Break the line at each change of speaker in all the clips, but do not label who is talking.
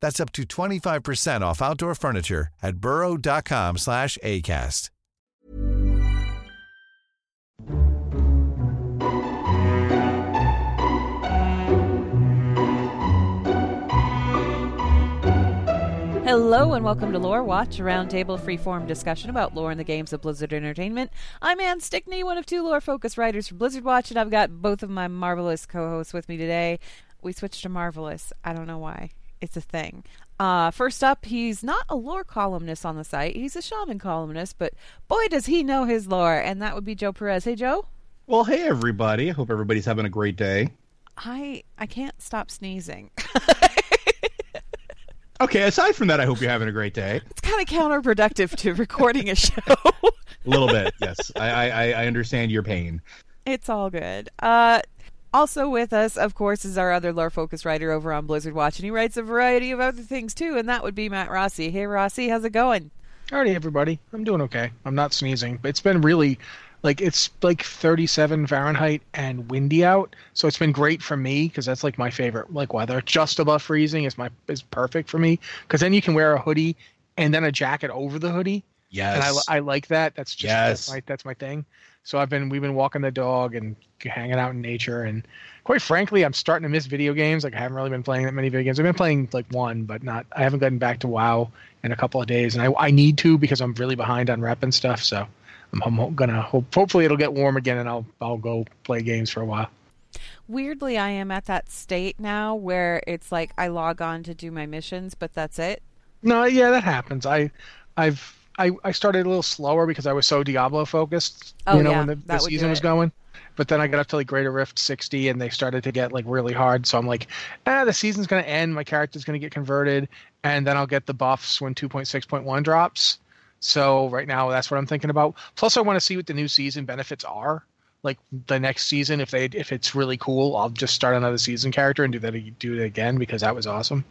That's up to 25% off outdoor furniture at burrow.com slash ACAST.
Hello and welcome to Lore Watch, a roundtable freeform discussion about lore in the games of Blizzard Entertainment. I'm Anne Stickney, one of two lore focused writers for Blizzard Watch, and I've got both of my marvelous co hosts with me today. We switched to marvelous. I don't know why. It's a thing. Uh, first up, he's not a lore columnist on the site. He's a shaman columnist, but boy, does he know his lore, and that would be Joe Perez. Hey, Joe.
Well, hey everybody. I hope everybody's having a great day.
I I can't stop sneezing.
Okay, aside from that, I hope you're having a great day.
it's kind of counterproductive to recording a show.
A little bit, yes. I, I, I understand your pain.
It's all good. Uh, also with us, of course, is our other lore focused writer over on Blizzard Watch, and he writes a variety of other things too, and that would be Matt Rossi. Hey, Rossi, how's it going?
Alrighty, everybody. I'm doing okay. I'm not sneezing. It's been really, like, it's like 37 Fahrenheit and windy out, so it's been great for me because that's like my favorite like weather. Just above freezing is my is perfect for me because then you can wear a hoodie and then a jacket over the hoodie.
Yes.
and I, I like that. That's just
Yes.
that's my that's my thing. So I've been we've been walking the dog and hanging out in nature, and quite frankly, I'm starting to miss video games. Like I haven't really been playing that many video games. I've been playing like one, but not. I haven't gotten back to WoW in a couple of days, and I I need to because I'm really behind on rep and stuff. So I'm, I'm gonna hope. Hopefully, it'll get warm again, and I'll I'll go play games for a while.
Weirdly, I am at that state now where it's like I log on to do my missions, but that's it.
No, yeah, that happens. I I've I, I started a little slower because I was so Diablo focused.
Oh,
you know
yeah,
when the, the season was going. But then I got up to like Greater Rift 60 and they started to get like really hard. So I'm like, ah, the season's gonna end. My character's gonna get converted, and then I'll get the buffs when 2.6.1 drops. So right now that's what I'm thinking about. Plus I want to see what the new season benefits are. Like the next season, if they if it's really cool, I'll just start another season character and do that do it again because that was awesome.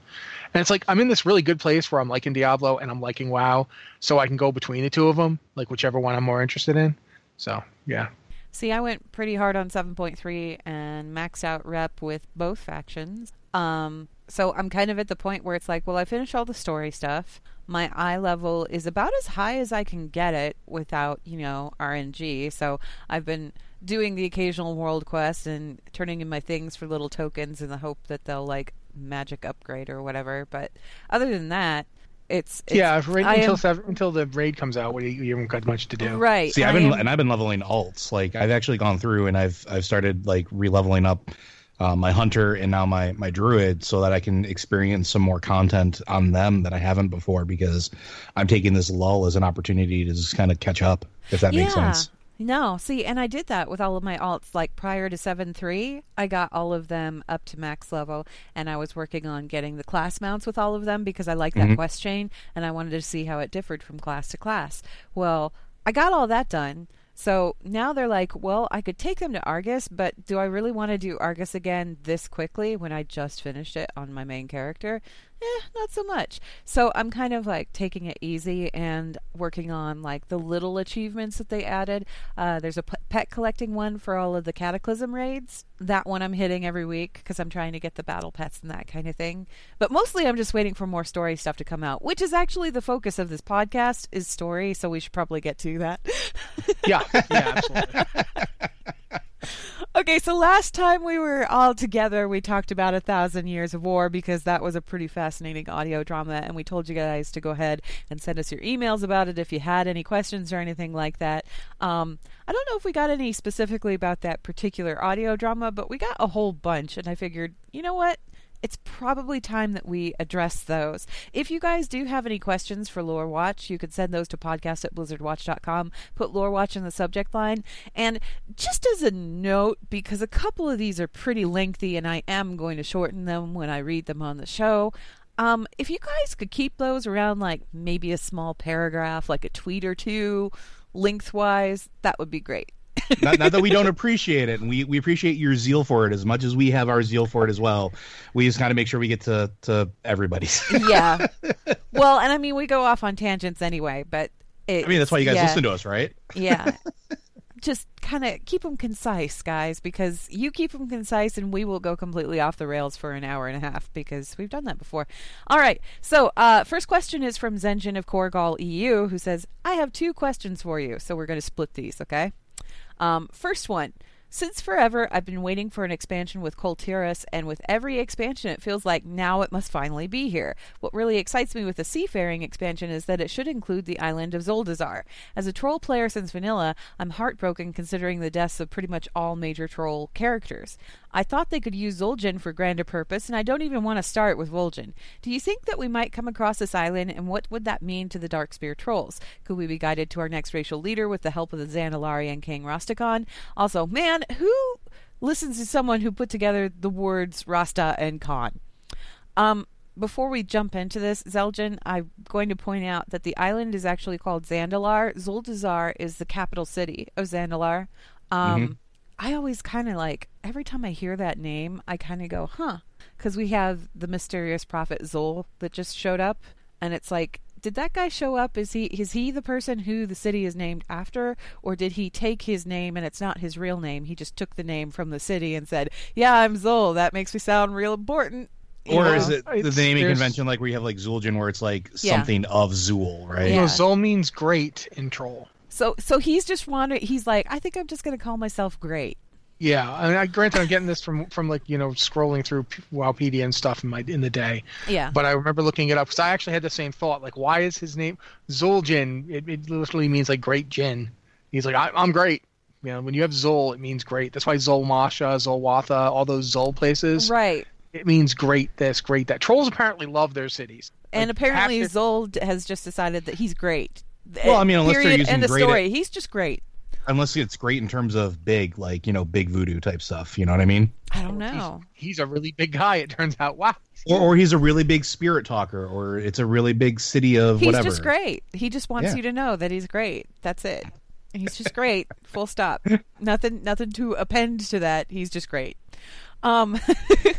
And it's like I'm in this really good place where I'm liking Diablo and I'm liking WoW, so I can go between the two of them, like whichever one I'm more interested in. So yeah,
See, I went pretty hard on 7.3 and maxed out rep with both factions. Um, so I'm kind of at the point where it's like, well, I finished all the story stuff. My eye level is about as high as I can get it without, you know, RNG. So I've been doing the occasional world quest and turning in my things for little tokens in the hope that they'll like magic upgrade or whatever. But other than that, it's, it's
yeah. Right until
am-
seven, until the raid comes out, you, you haven't got much to do.
right.
See, I've
I
been
am-
and I've been leveling alts. Like I've actually gone through and I've I've started like re-leveling up uh, my hunter and now my my druid so that I can experience some more content on them that I haven't before because I'm taking this lull as an opportunity to just kind of catch up. If that makes sense.
No, see, and I did that with all of my alts. Like prior to 7.3, I got all of them up to max level, and I was working on getting the class mounts with all of them because I like that
Mhm.
quest chain, and I wanted to see how it differed from class to class. Well, I got all that done. So now they're like, well, I could take them to Argus, but do I really want to do Argus again this quickly when I just finished it on my main character? Eh, not so much. So I'm kind of like taking it easy and working on like the little achievements that they added. Uh, there's a p- pet collecting one for all of the Cataclysm raids. That one I'm hitting every week because I'm trying to get the battle pets and that kind of thing. But mostly I'm just waiting for more story stuff to come out, which is actually the focus of this podcast is story. So we should probably get to that.
Yeah, yeah, absolutely.
Okay, so last time we were all together, we talked about A Thousand Years of War because that was a pretty fascinating audio drama, and we told you guys to go ahead and send us your emails about it if you had any questions or anything like that. Um, I don't know if we got any specifically about that particular audio drama, but we got a whole bunch, and I figured, you know what? It's probably time that we address those. If you guys do have any questions for Lore Watch, you could send those to podcast at blizzardwatch.com, put Lore Watch in the subject line. And just as a note, because a couple of these are pretty lengthy and I am going to shorten them when I read them on the show, um, if you guys could keep those around like maybe a small paragraph, like a tweet or two, lengthwise, that would be great
not, not, that we don't appreciate it, and we, we appreciate your zeal for it as much as we have our zeal for it as well. We just got to make sure we get to to everybody's.
yeah. Well, and I mean, we go off on tangents anyway, but
I mean, that's why you guys
yeah,
listen to us, right?
Yeah. just kind of keep them concise, guys, because you keep them concise and we will go completely off the rails for an hour and a half because we've done that before. All right. So, uh, first question is from Zenjin of Kor'gall EU, who says, I have two questions for you. So, we're going to split these, okay? Um, first one. Since forever, I've been waiting for an expansion with Kul Tiras, and with every expansion, it feels like now it must finally be here. What really excites me with the Seafaring expansion is that it should include the island of Zuldazar. As a troll player since vanilla, I'm heartbroken considering the deaths of pretty much all major troll characters. I thought they could use Zul'jin for grander purpose, and I don't even want to start with Vol'jin. Do you think that we might come across this island, and what would that mean to the Darkspear trolls? Could we be guided to our next racial leader with the help of the Zandalari and King Rastakhan? Also, man, who listens to someone who put together the words Rasta and Khan? Um, before we jump into this, Zeljan, I'm going to point out that the island is actually called Zandalar. Zuldazar is the capital city of Zandalar. Um, mm-hmm. I always kind of like every time I hear that name, I kind of go, huh? Because we have the mysterious prophet Zul that just showed up, and it's like, did that guy show up? Is he is he the person who the city is named after, or did he take his name and it's not his real name? He just took the name from the city and said, "Yeah, I'm Zul." That makes me sound real important.
or know? is it the naming convention like where you have like Zul'jin, where it's like yeah. something of Zul, right?
Yeah. Zul means great in troll.
So so he's just wondering. He's like, I think I'm just going to call myself great.
Yeah, I mean, I, granted, I'm getting this from from like you know scrolling through Wowpedia and stuff in my in the day.
Yeah.
But I remember looking it up because I actually had the same thought. Like, why is his name Zul'jin? It, it literally means like great Jin. He's like, I, am great. You know, when you have Zul, it means great. That's why Zul'Masha, Zul'Watha, all those Zul places.
Right.
It means great this, great that. Trolls apparently love their cities.
And like, apparently Zul has just decided that he's great.
Well, I mean, unless
Period,
they're using
end of
great
story. He's just great.
Unless it's great in terms of big, like you know, big voodoo type stuff. You know what I mean?
I don't know.
He's, he's a really big guy. It turns out. Wow.
Or, or he's a really big spirit talker, or it's a really big city of
he's
whatever.
He's just great. He just wants yeah. you to know that he's great. That's it. He's just great. Full stop. nothing. Nothing to append to that. He's just great. Um,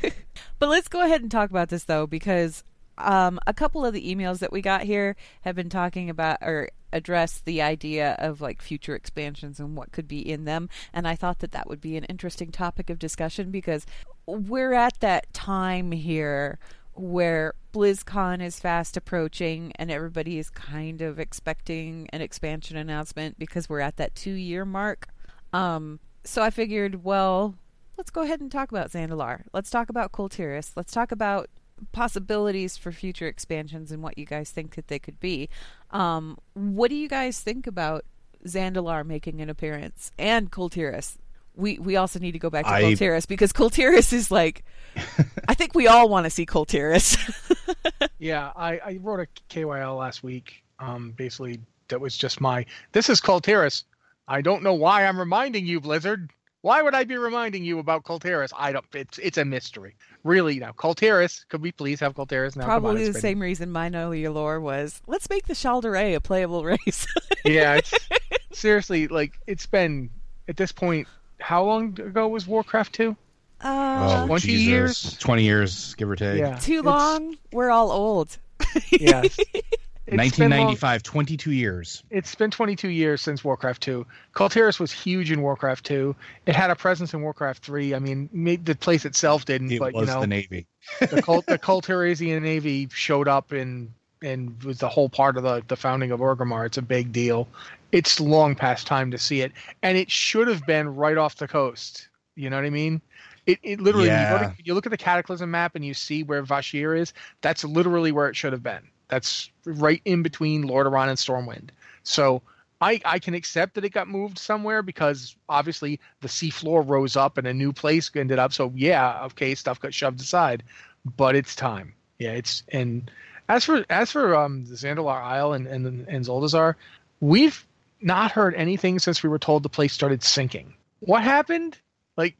but let's go ahead and talk about this though, because um, a couple of the emails that we got here have been talking about or address the idea of like future expansions and what could be in them and i thought that that would be an interesting topic of discussion because we're at that time here where BlizzCon is fast approaching and everybody is kind of expecting an expansion announcement because we're at that two year mark. Um, so I figured, well, let's go ahead and talk about Zandalar. Let's talk about Tiras. Let's talk about possibilities for future expansions and what you guys think that they could be. Um, what do you guys think about Zandalar making an appearance and Kul Tiras? We we also need to go back to I... Kul Tiras because Kul Tiras is like I think we all want to see Kul Tiras.
yeah, I, I wrote a KYL last week. Um, basically that was just my this is Kul Tiras. I don't know why I'm reminding you, Blizzard. Why would I be reminding you about Kul Tiras? I don't. It's it's a mystery, really. Now, Kul Tiras, could we please have Kul Tiras now?
Probably
on,
the same reason my Nolia lore was. Let's make the Shal'Dorei a playable race.
yeah, seriously, like it's been at this point. How long ago was Warcraft two?
Uh,
Oh,
20
Jesus.
years?
20 years, give or take.
Yeah.
too
It's-
long. We're all old.
Yes. It's been long-
1995, 22 years.
It's been 22 years since Warcraft 2. Kul Tiras was huge in Warcraft 2. It had a presence in Warcraft 3. I mean, the place itself didn't,
It
but
was
you know,
the Navy.
the Cult, the Navy showed up and and was the whole part of the the founding of Orgrimmar. It's a big deal. It's long past time to see it, and it should have been right off the coast. You know what I mean? It, it literally you, to, you look at the Cataclysm map and you see where Vashj'ir is. That's literally where it should have been. That's right in between Lordaeron and Stormwind. So I I can accept that it got moved somewhere because obviously the seafloor rose up and a new place ended up. So yeah, okay, stuff got shoved aside, but it's time. Yeah, it's and as for as for um the Zandalar Isle and and and Zuldazar, we've not heard anything since we were told the place started sinking. What happened? Like,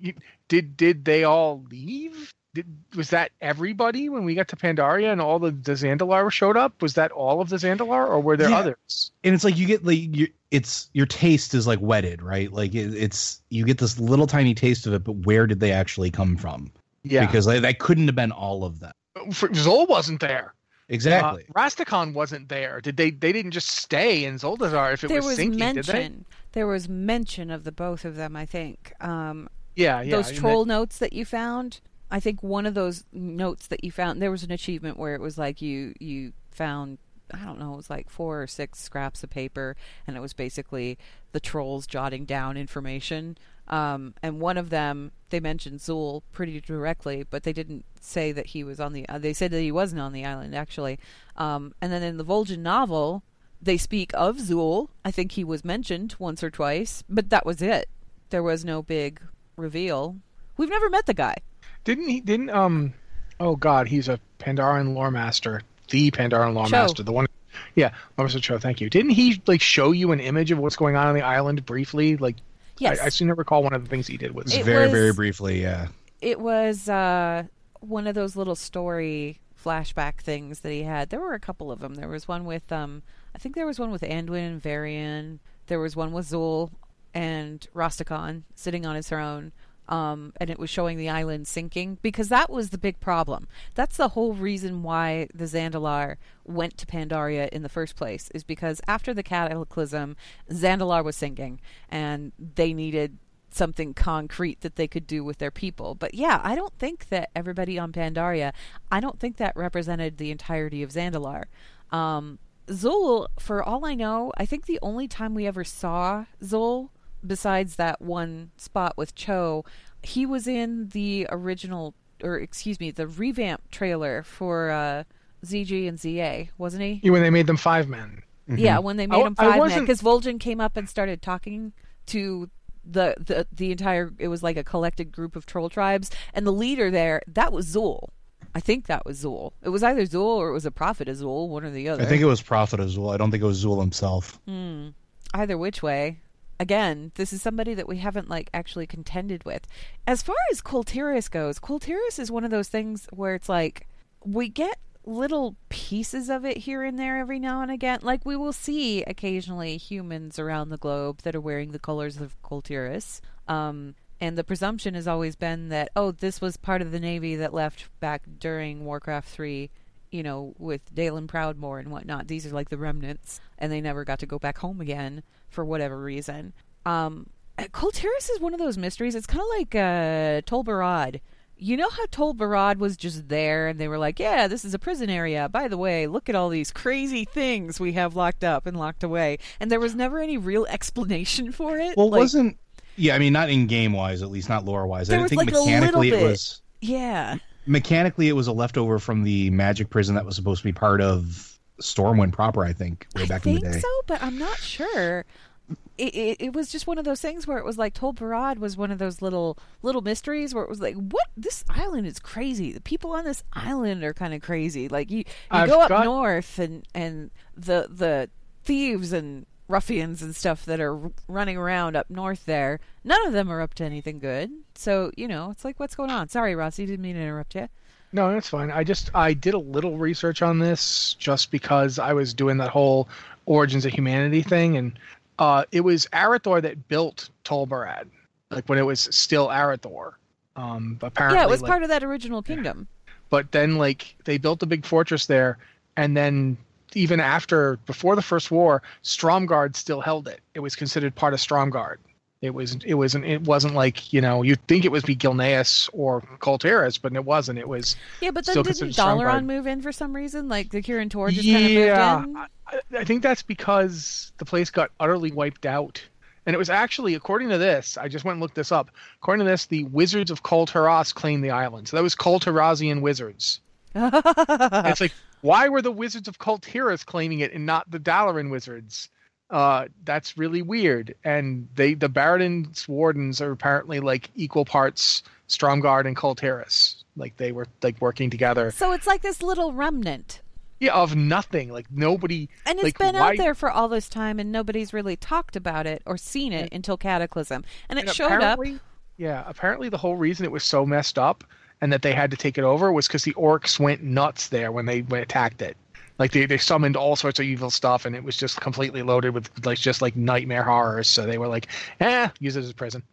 did did they all leave? Did, was that everybody when we got to Pandaria and all the, the Zandalar showed up? Was that all of the Zandalar, or were there
Yeah.
others?
and it's like you get like you it's your taste is like wetted right like it, it's you get this little tiny taste of it but where did they actually come from
Yeah,
because like, that couldn't have been all of them
For- Zul wasn't there.
exactly
Uh, Rastakhan wasn't there. Did they? They didn't just stay in Zuldazar if it
there
was,
was
sinking, did they?
mention. There was mention of the both of them. I think. Um,
Yeah, yeah.
those
and
troll notes that you found. I think one of those notes that you found there was an achievement where it was like you you found I don't know it was like four or six scraps of paper and it was basically the trolls jotting down information. Um, and one of them they mentioned Zul pretty directly, but they didn't say that he was on the. Uh, they said that he wasn't on the island actually. Um, and then in the Vol'jin novel, they speak of Zul. I think he was mentioned once or twice, but that was it. There was no big reveal. We've never met the guy.
Didn't he? Didn't um? Oh God, he's a Pandaren lore master, the Pandaren lore
Cho.
master, the one. Yeah, Master Cho. Thank you. Didn't he like show you an image of what's going on on the island briefly? Like,
Yes.
I, I seem to recall one of the things he did was.
It
very very briefly yeah
It was uh, one of those little story flashback things that he had. There were a couple of them. There was one with um, I think there was one with Anduin and Varian. There was one with Zul and Rastakhan sitting on his throne. Um, and it was showing the island sinking because that was the big problem. That's the whole reason why the Zandalar went to Pandaria in the first place, is because after the cataclysm, Zandalar was sinking, and they needed something concrete that they could do with their people. But yeah, I don't think that everybody on Pandaria, I don't think that represented the entirety of Zandalar. Um, Zul, for all I know, I think the only time we ever saw Zul, besides that one spot with Cho, he was in the original, or excuse me, the revamp trailer for uh, ZG and ZA, wasn't he?
when they made them five men.
Yeah, when they made
I-
him five
men,
because Vol'jin came up and started talking to the, the the entire. It was like a collected group of troll tribes, and the leader there that was Zul. I think that was Zul. It was either Zul or it was a prophet of Zul, one or the other.
i think it was prophet as well i don't think it was zul himself
either which way. Again, this is somebody that we haven't like actually contended with. As far as Kul Tiras goes, Kul Tiras is one of those things where it's like we get little pieces of it here and there every now and again. Like we will see occasionally humans around the globe that are wearing the colors of Kul Tiras. Um, and the presumption has always been that oh, this was part of the navy that left back during Warcraft three you know, with Daelin Proudmoore and whatnot. These are like the remnants, and they never got to go back home again for whatever reason. Um, is one of those mysteries. It's kind of like uh, Tol Barad. You know how Tol Barad was just there, and they were like, "Yeah, this is a prison area. By the way, look at all these crazy things we have locked up and locked away." And there was never any real explanation for it.
well
Like,
wasn't yeah i mean not in game wise at least not lore wise i
was,
think
like,
mechanically it was
yeah,
mechanically it was a leftover from the magic prison that was supposed to be part of stormwind proper i think way back
I
in the day
so, but I'm not sure. It, it, it was just one of those things where it was like Tol Barad was one of those little little mysteries where it was like, what? This island is crazy. The people on this island are kind of crazy. Like you, you
I've
go up
got-
north and and the the thieves and ruffians and stuff that are running around up north there. None of them are up to anything good. So you know, it's like, what's going on? Sorry, Rossi, didn't mean to interrupt you.
No, that's fine. I just I did a little research on this just because I was doing that whole origins of humanity thing, and uh, it was Arathor that built Tol Barad, like when it was still Arathor. Um, apparently,
yeah, it was
like,
part of that original kingdom.
but then like they built a big fortress there and then even after before the first war stromgarde still held it it was considered part of stromgarde it was it wasn't it wasn't like you know you'd think it would be gilneas or Kul Tiras, but it wasn't it was
Yeah, but then didn't. Dalaran move in for some reason? Like the Kirin Tor just kind of moved in?
I, I think that's because the place got utterly wiped out and it was actually according to this i just went and looked this up according to this the wizards of Kul Tiras claimed the island so that was Kul Tirasian wizards it's like, why were the Wizards of Kul Tiras claiming it and not the Dalaran Wizards? Uh, that's really weird. And they, the Baradin's wardens are apparently like equal parts Stromgarde and Kul Tiras. Like they were like working together.
so it's like this little remnant.
Yeah, of nothing. Like nobody.
And it's
like,
been
why-
out there for all this time, and nobody's really talked about it or seen it until Cataclysm. And it
and
showed up.
Yeah, apparently the whole reason it was so messed up and that they had to take it over was because the orcs went nuts there when they attacked it. Like they, they summoned all sorts of evil stuff and it was just completely loaded with like just like nightmare horrors. So they were like, eh, use it as a prison.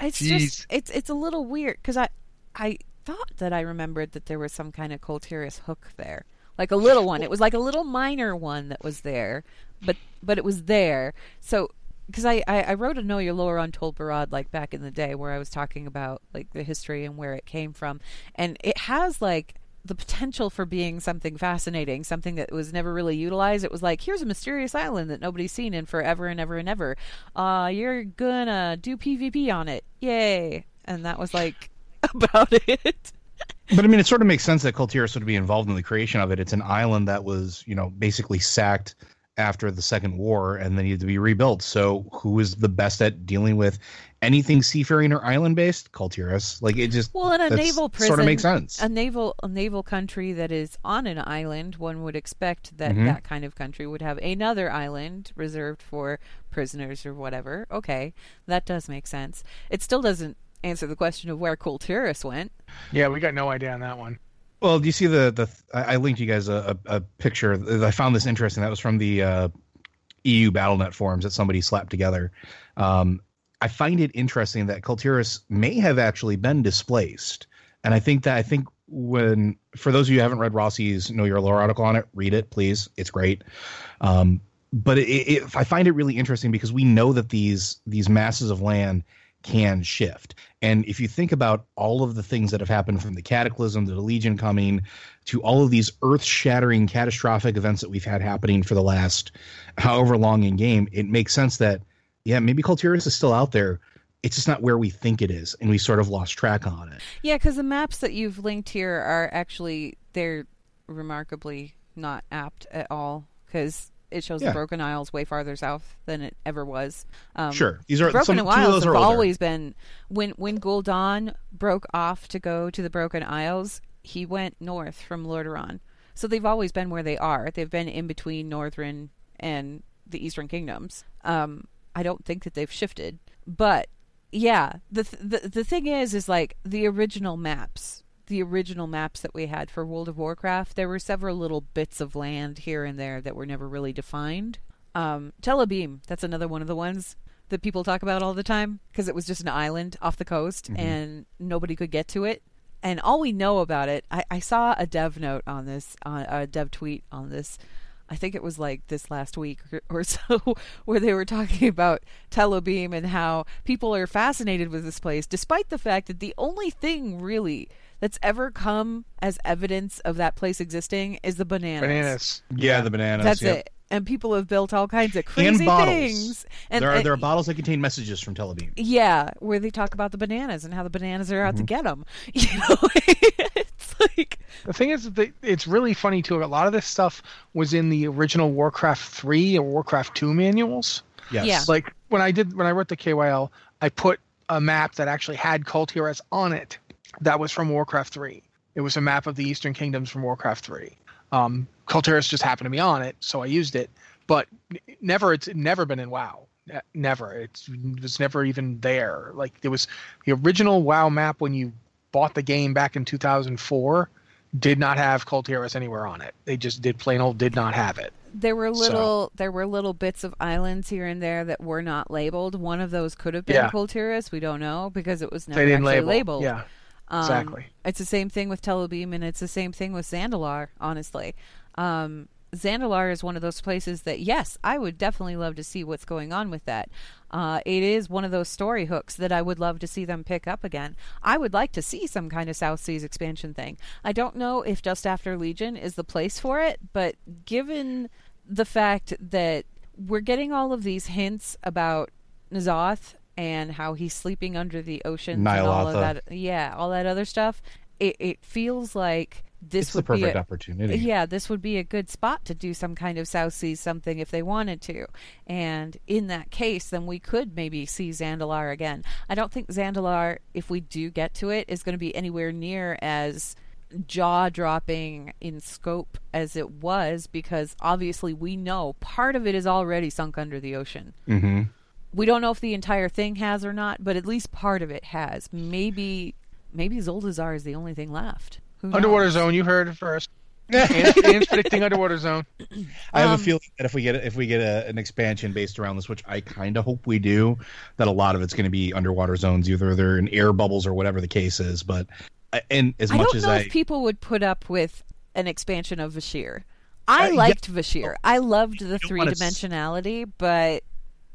It's just it's it's a little weird because I I thought that I remembered that there was some kind of Kul Tiras hook there, like a little one. It was like a little minor one that was there, but but it was there. So because I, I I wrote a Know Your Lore on Tol Barad like back in the day where I was talking about like the history and where it came from, and it has like the potential for being something fascinating, something that was never really utilized. It was like, here's a mysterious island that nobody's seen in forever and ever and ever. Uh, you're gonna do PvP on it. Yay. And that was like about it.
But I mean, it sort of makes sense that Kul Tiras would be involved in the creation of it. It's an island that was, you know, basically sacked after the Second War and they needed to be rebuilt. So, who is the best at dealing with anything seafaring or island based? Kul Tiras. Like it just
Well, in a naval prison,
sort of makes sense.
A naval a naval country that is on an island, one would expect that
Mhm.
that kind of country would have another island reserved for prisoners or whatever. Okay, that does make sense. It still doesn't answer the question of where Kul Tiras went.
Yeah, we got no idea on that one.
Well, do you see the the? I linked you guys a, a, a picture. I found this interesting. That was from the uh, EU BattleNet forums that somebody slapped together. Um, I find it interesting that Kul Tiras may have actually been displaced, and I think that I think when for those of you who haven't read Rossi's Know Your Lore article on it, read it, please. It's great. Um, but it, it, I find it really interesting because we know that these these masses of land can shift. And if you think about all of the things that have happened from the cataclysm to the Legion coming to all of these earth shattering catastrophic events that we've had happening for the last however long in game, it makes sense that, yeah, maybe Kul Tiras is still out there. It's just not where we think it is. And we sort of lost track on it.
Yeah, because the maps that you've linked here are actually they're remarkably not apt at all because it shows
Yeah.
the Broken Isles way farther south than it ever was. Um,
Sure. These are
Broken
some, of
Isles
those
have always been when when Gul'dan broke off to go to the Broken Isles, he went north from Lordaeron. So they've always been where they are. They've been in between Northrend and the Eastern Kingdoms. Um, I don't think that they've shifted, but yeah, the th- the the thing is, is like the original maps. The original maps that we had for World of Warcraft, there were several little bits of land here and there that were never really defined. Um, Tel'Abim, that's another one of the ones that people talk about all the time because it was just an island off the coast and nobody could get to it. And all we know about it, I, I saw a dev note on this, uh, a dev tweet on this. I think it was like this last week or, or so, where they were talking about Tel'Abim and how people are fascinated with this place, despite the fact that the only thing really that's ever come as evidence of that place existing is the bananas.
Bananas.
Yeah, the bananas.
That's
yep.
it. And people have built all kinds of crazy
bottles.
things. And
there are
and-
there are bottles that contain messages from Tel'Abim.
yeah, where they talk about the bananas and how the bananas are out to
Mm-hmm.
get them. You know, it's like
The thing is, that it's really funny too. A lot of this stuff was in the original Warcraft three or Warcraft two manuals.
Yes.
Yeah.
Like when I did when I wrote the KYL, I put a map that actually had Kul Tiras on it. That was from Warcraft three. It was a map of the Eastern Kingdoms from Warcraft three. Um, Kul Tiras just happened to be on it, so I used it. But never, it's never been in WoW. Never. It's, it was never even there. Like it was the original WoW map when you bought the game back in 2004 did not have Kul Tiras anywhere on it. They just did plain old did not have it.
There were little so. there were little bits of islands here and there that were not labeled. One of those could have been yeah. Kul Tiras. We don't know because it was never didn't label. labeled.
Yeah. Um, exactly.
It's the same thing with Tel'Abim, and it's the same thing with Zandalar. Honestly, um, Zandalar is one of those places that, yes, I would definitely love to see what's going on with that. Uh, it is one of those story hooks that I would love to see them pick up again. I would like to see some kind of South Seas expansion thing. I don't know if Just After Legion is the place for it, but given the fact that we're getting all of these hints about N'Zoth and how he's sleeping under the ocean and all of that, yeah, all that other stuff, it, it feels like this
it's
would
the perfect
be a,
opportunity.
Yeah, this would be a good spot to do some kind of South Seas something if they wanted to. And in that case, then we could maybe see Zandalar again. I don't think Zandalar, if we do get to it, is going to be anywhere near as jaw dropping in scope as it was because obviously we know part of it is already sunk under the ocean.
Mm-hmm.
We don't know if the entire thing has or not, but at least part of it has. Maybe maybe Zuldazar is the only thing left.
Underwater Zone, you heard it first. Ian's predicting Underwater Zone.
I have um, a feeling that if we get if we get a, an expansion based around this, which I kind of hope we do, that a lot of it's going to be underwater zones, either they're in air bubbles or whatever the case is. But uh, and as
I
much as
I,
if
people would put up with an expansion of Vashj'ir. I uh, liked yeah, Vashj'ir. I loved the three dimensionality, but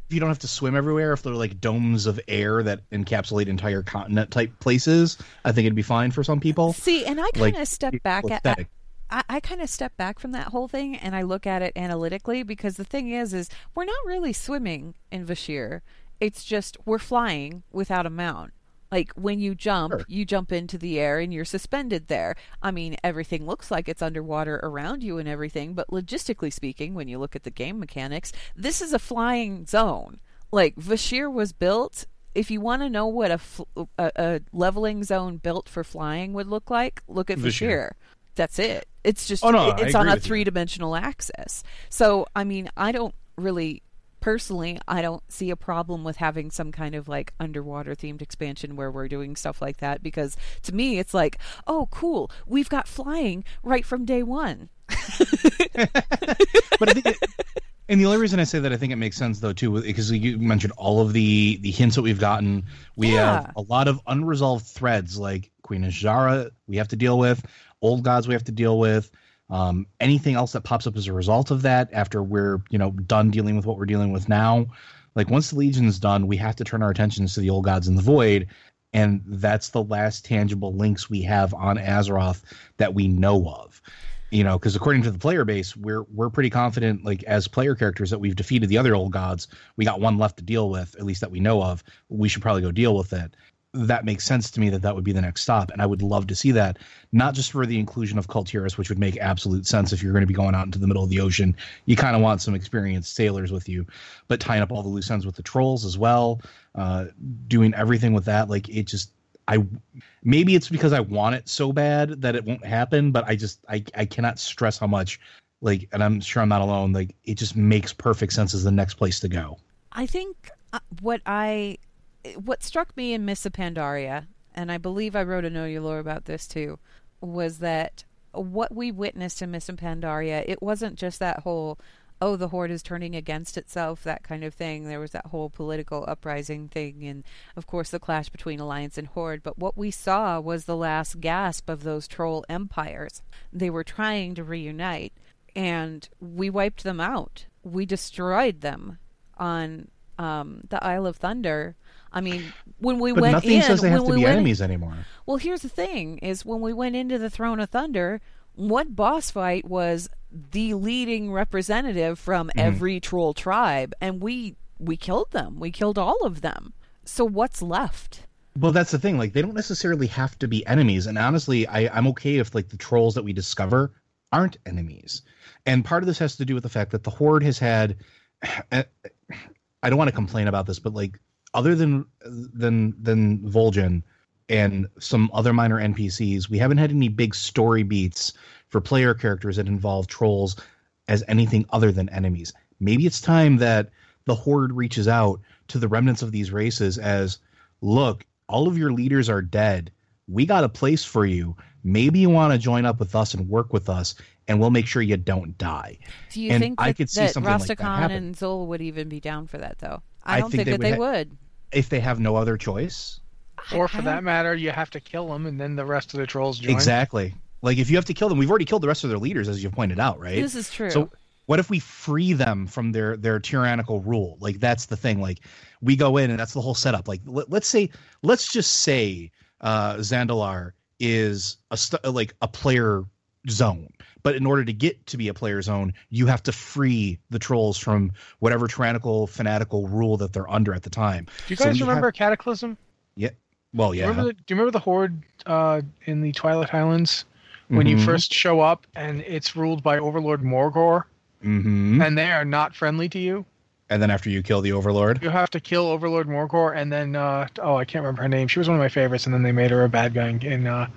you don't have to swim everywhere, if they're like domes of air that encapsulate entire continent type places, I think it'd be fine for some people.
See, and I kind of like, step back at. I, I kind of step back from that whole thing and I look at it analytically because the thing is, is we're not really swimming in Vashj'ir. It's just we're flying without a mount. Like when you jump, sure. you jump into the air and you're suspended there. I mean, everything looks like it's underwater around you and everything, but logistically speaking, when you look at the game mechanics, this is a flying zone. Like Vashj'ir was built. If you want to know what a, a, a, leveling zone built for flying would look like, look at Vashj'ir. That's it. It's just oh, no, it's on a three dimensional axis. So I mean, I don't really personally, I don't see a problem with having some kind of like underwater themed expansion where we're doing stuff like that because to me, it's like, oh, cool, we've got flying right from day one.
but I think. It, and the only reason I say that I think it makes sense though too, because you mentioned all of the the hints that we've gotten. We yeah. have a lot of unresolved threads, like Queen Azshara we have to deal with, old gods we have to deal with. Um, anything else that pops up as a result of that after we're you know done dealing with what we're dealing with now, like once the Legion's done, we have to turn our attentions to the old gods in the void, and that's the last tangible links we have on Azeroth that we know of. You know, because according to the player base, we're we're pretty confident, like as player characters, that we've defeated the other old gods. We got one left to deal with, at least that we know of. We should probably go deal with it that makes sense to me that that would be the next stop. And i would love to see that not just for the inclusion of Kul Tiras which would make absolute sense if you're going to be going out into the middle of the ocean. You kind of want some experienced sailors with you but tying up all the loose ends with the trolls as well uh, doing everything with that like it just i maybe it's because i want it so bad that it won't happen but i just i, I cannot stress how much like and i'm sure i'm not alone like it just makes perfect sense as the next place to go.
I think uh, what i what struck me in Mists of Pandaria, and I believe I wrote a Know Your Lore about this too, was that what we witnessed in Mists of Pandaria, it wasn't just that whole, oh, the Horde is turning against itself, that kind of thing. There was that whole political uprising thing, and of course the clash between Alliance and Horde. But what we saw was the last gasp of those troll empires. They were trying to reunite, and we wiped them out. We destroyed them on um, the Isle of Thunder I mean, when we
but
went
nothing
in,
says they have to
we
be enemies anymore.
Well, here's the thing: is when we went into the Throne of Thunder, what boss fight was the leading representative from mm-hmm. every troll tribe, and we we killed them. We killed all of them. So what's left?
Well, that's the thing. Like, they don't necessarily have to be enemies. And honestly, I, I'm okay if like the trolls that we discover aren't enemies. And part of this has to do with the fact that the horde has had. I don't want to complain about this, but like other than than than Vol'jin and some other minor NPCs, we haven't had any big story beats for player characters that involve trolls as anything other than enemies. Maybe it's time that the horde reaches out to the remnants of these races as look, all of your leaders are dead. We got a place for you. maybe you want to join up with us and work with us, and we'll make sure you don't die.
Do you
And
think
I
that,
could see
that
something like that
and Zul would even be down for that, though? I
I
don't
think
think,
they
that
would
they
ha-
would.
If they have no other choice,
Or for that matter, you have to kill them, and then the rest of the trolls join.
exactly. Like if you have to kill them, we've already killed the rest of their leaders, as you pointed out, right?
This is true.
So what if we free them from their their tyrannical rule? Like that's the thing. Like we go in and that's the whole setup. Like let, let's say let's just say uh Zandalar is a st- like a player zone. But in order to get to be a player zone, you have to free the trolls from whatever tyrannical fanatical rule that they're under at the time.
Do you guys
we
remember
have-
Cataclysm? Yeah.
Well, yeah.
Remember the, do you remember the Horde uh, in the Twilight Highlands when you
Mhm.
first show up and it's ruled by Overlord Morgor
Mhm.
and they are not friendly to you?
And then after you kill the overlord,
You have to kill Overlord Morgor and then uh, oh I can't remember her name. She was one of my favorites and then they made her a bad guy in in, uh,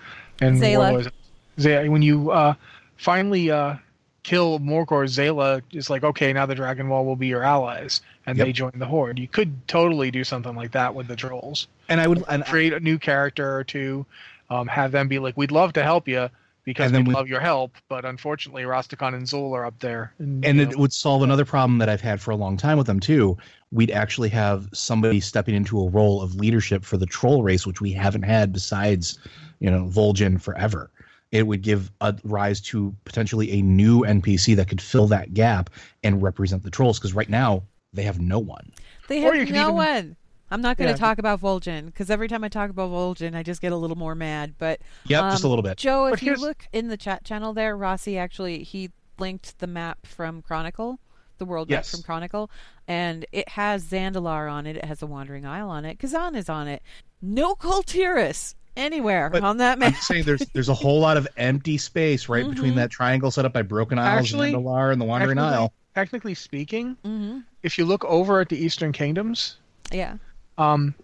in
Zaela.
War- Zaela. When you uh, finally uh, kill Morgor, Zaela is like okay now the Dragonmaw will be your allies and
Yep.
they join the Horde. You could totally do something like that with the trolls.
and I would and
create a new character or two, um, have them be like, "We'd love to help you because we love your help, but unfortunately, Rastakhan and Zul are up there." And,
and it
know,
would solve another problem that I've had for a long time with them too. We'd actually have somebody stepping into a role of leadership for the troll race, which we haven't had besides, you know, Vol'jin forever. It would give a rise to potentially a new NPC that could fill that gap and represent the trolls. Because right now they have no one.
They have no
even-
one. I'm not going to
Yeah.
talk about Vol'jin because every time I talk about Vol'jin, I just get a little more mad. But
Yep, just a
um,
little bit.
Joe, if you look in the chat channel there, Rossi actually he linked the map from Chronicle, the world
Yes.
map from Chronicle, and it has Zandalar on it. It has the Wandering Isle on it. Kezan is on it. No Kul Tiras anywhere
But
on that map.
I'm
map.
just saying there's there's a whole lot of empty space right between
Mhm.
that triangle set up by Broken Isles,
Actually-
Zandalar, and the Wandering
technically,
Isle.
technically speaking,
hmm
if you look over at the Eastern Kingdoms,
Yeah,
um,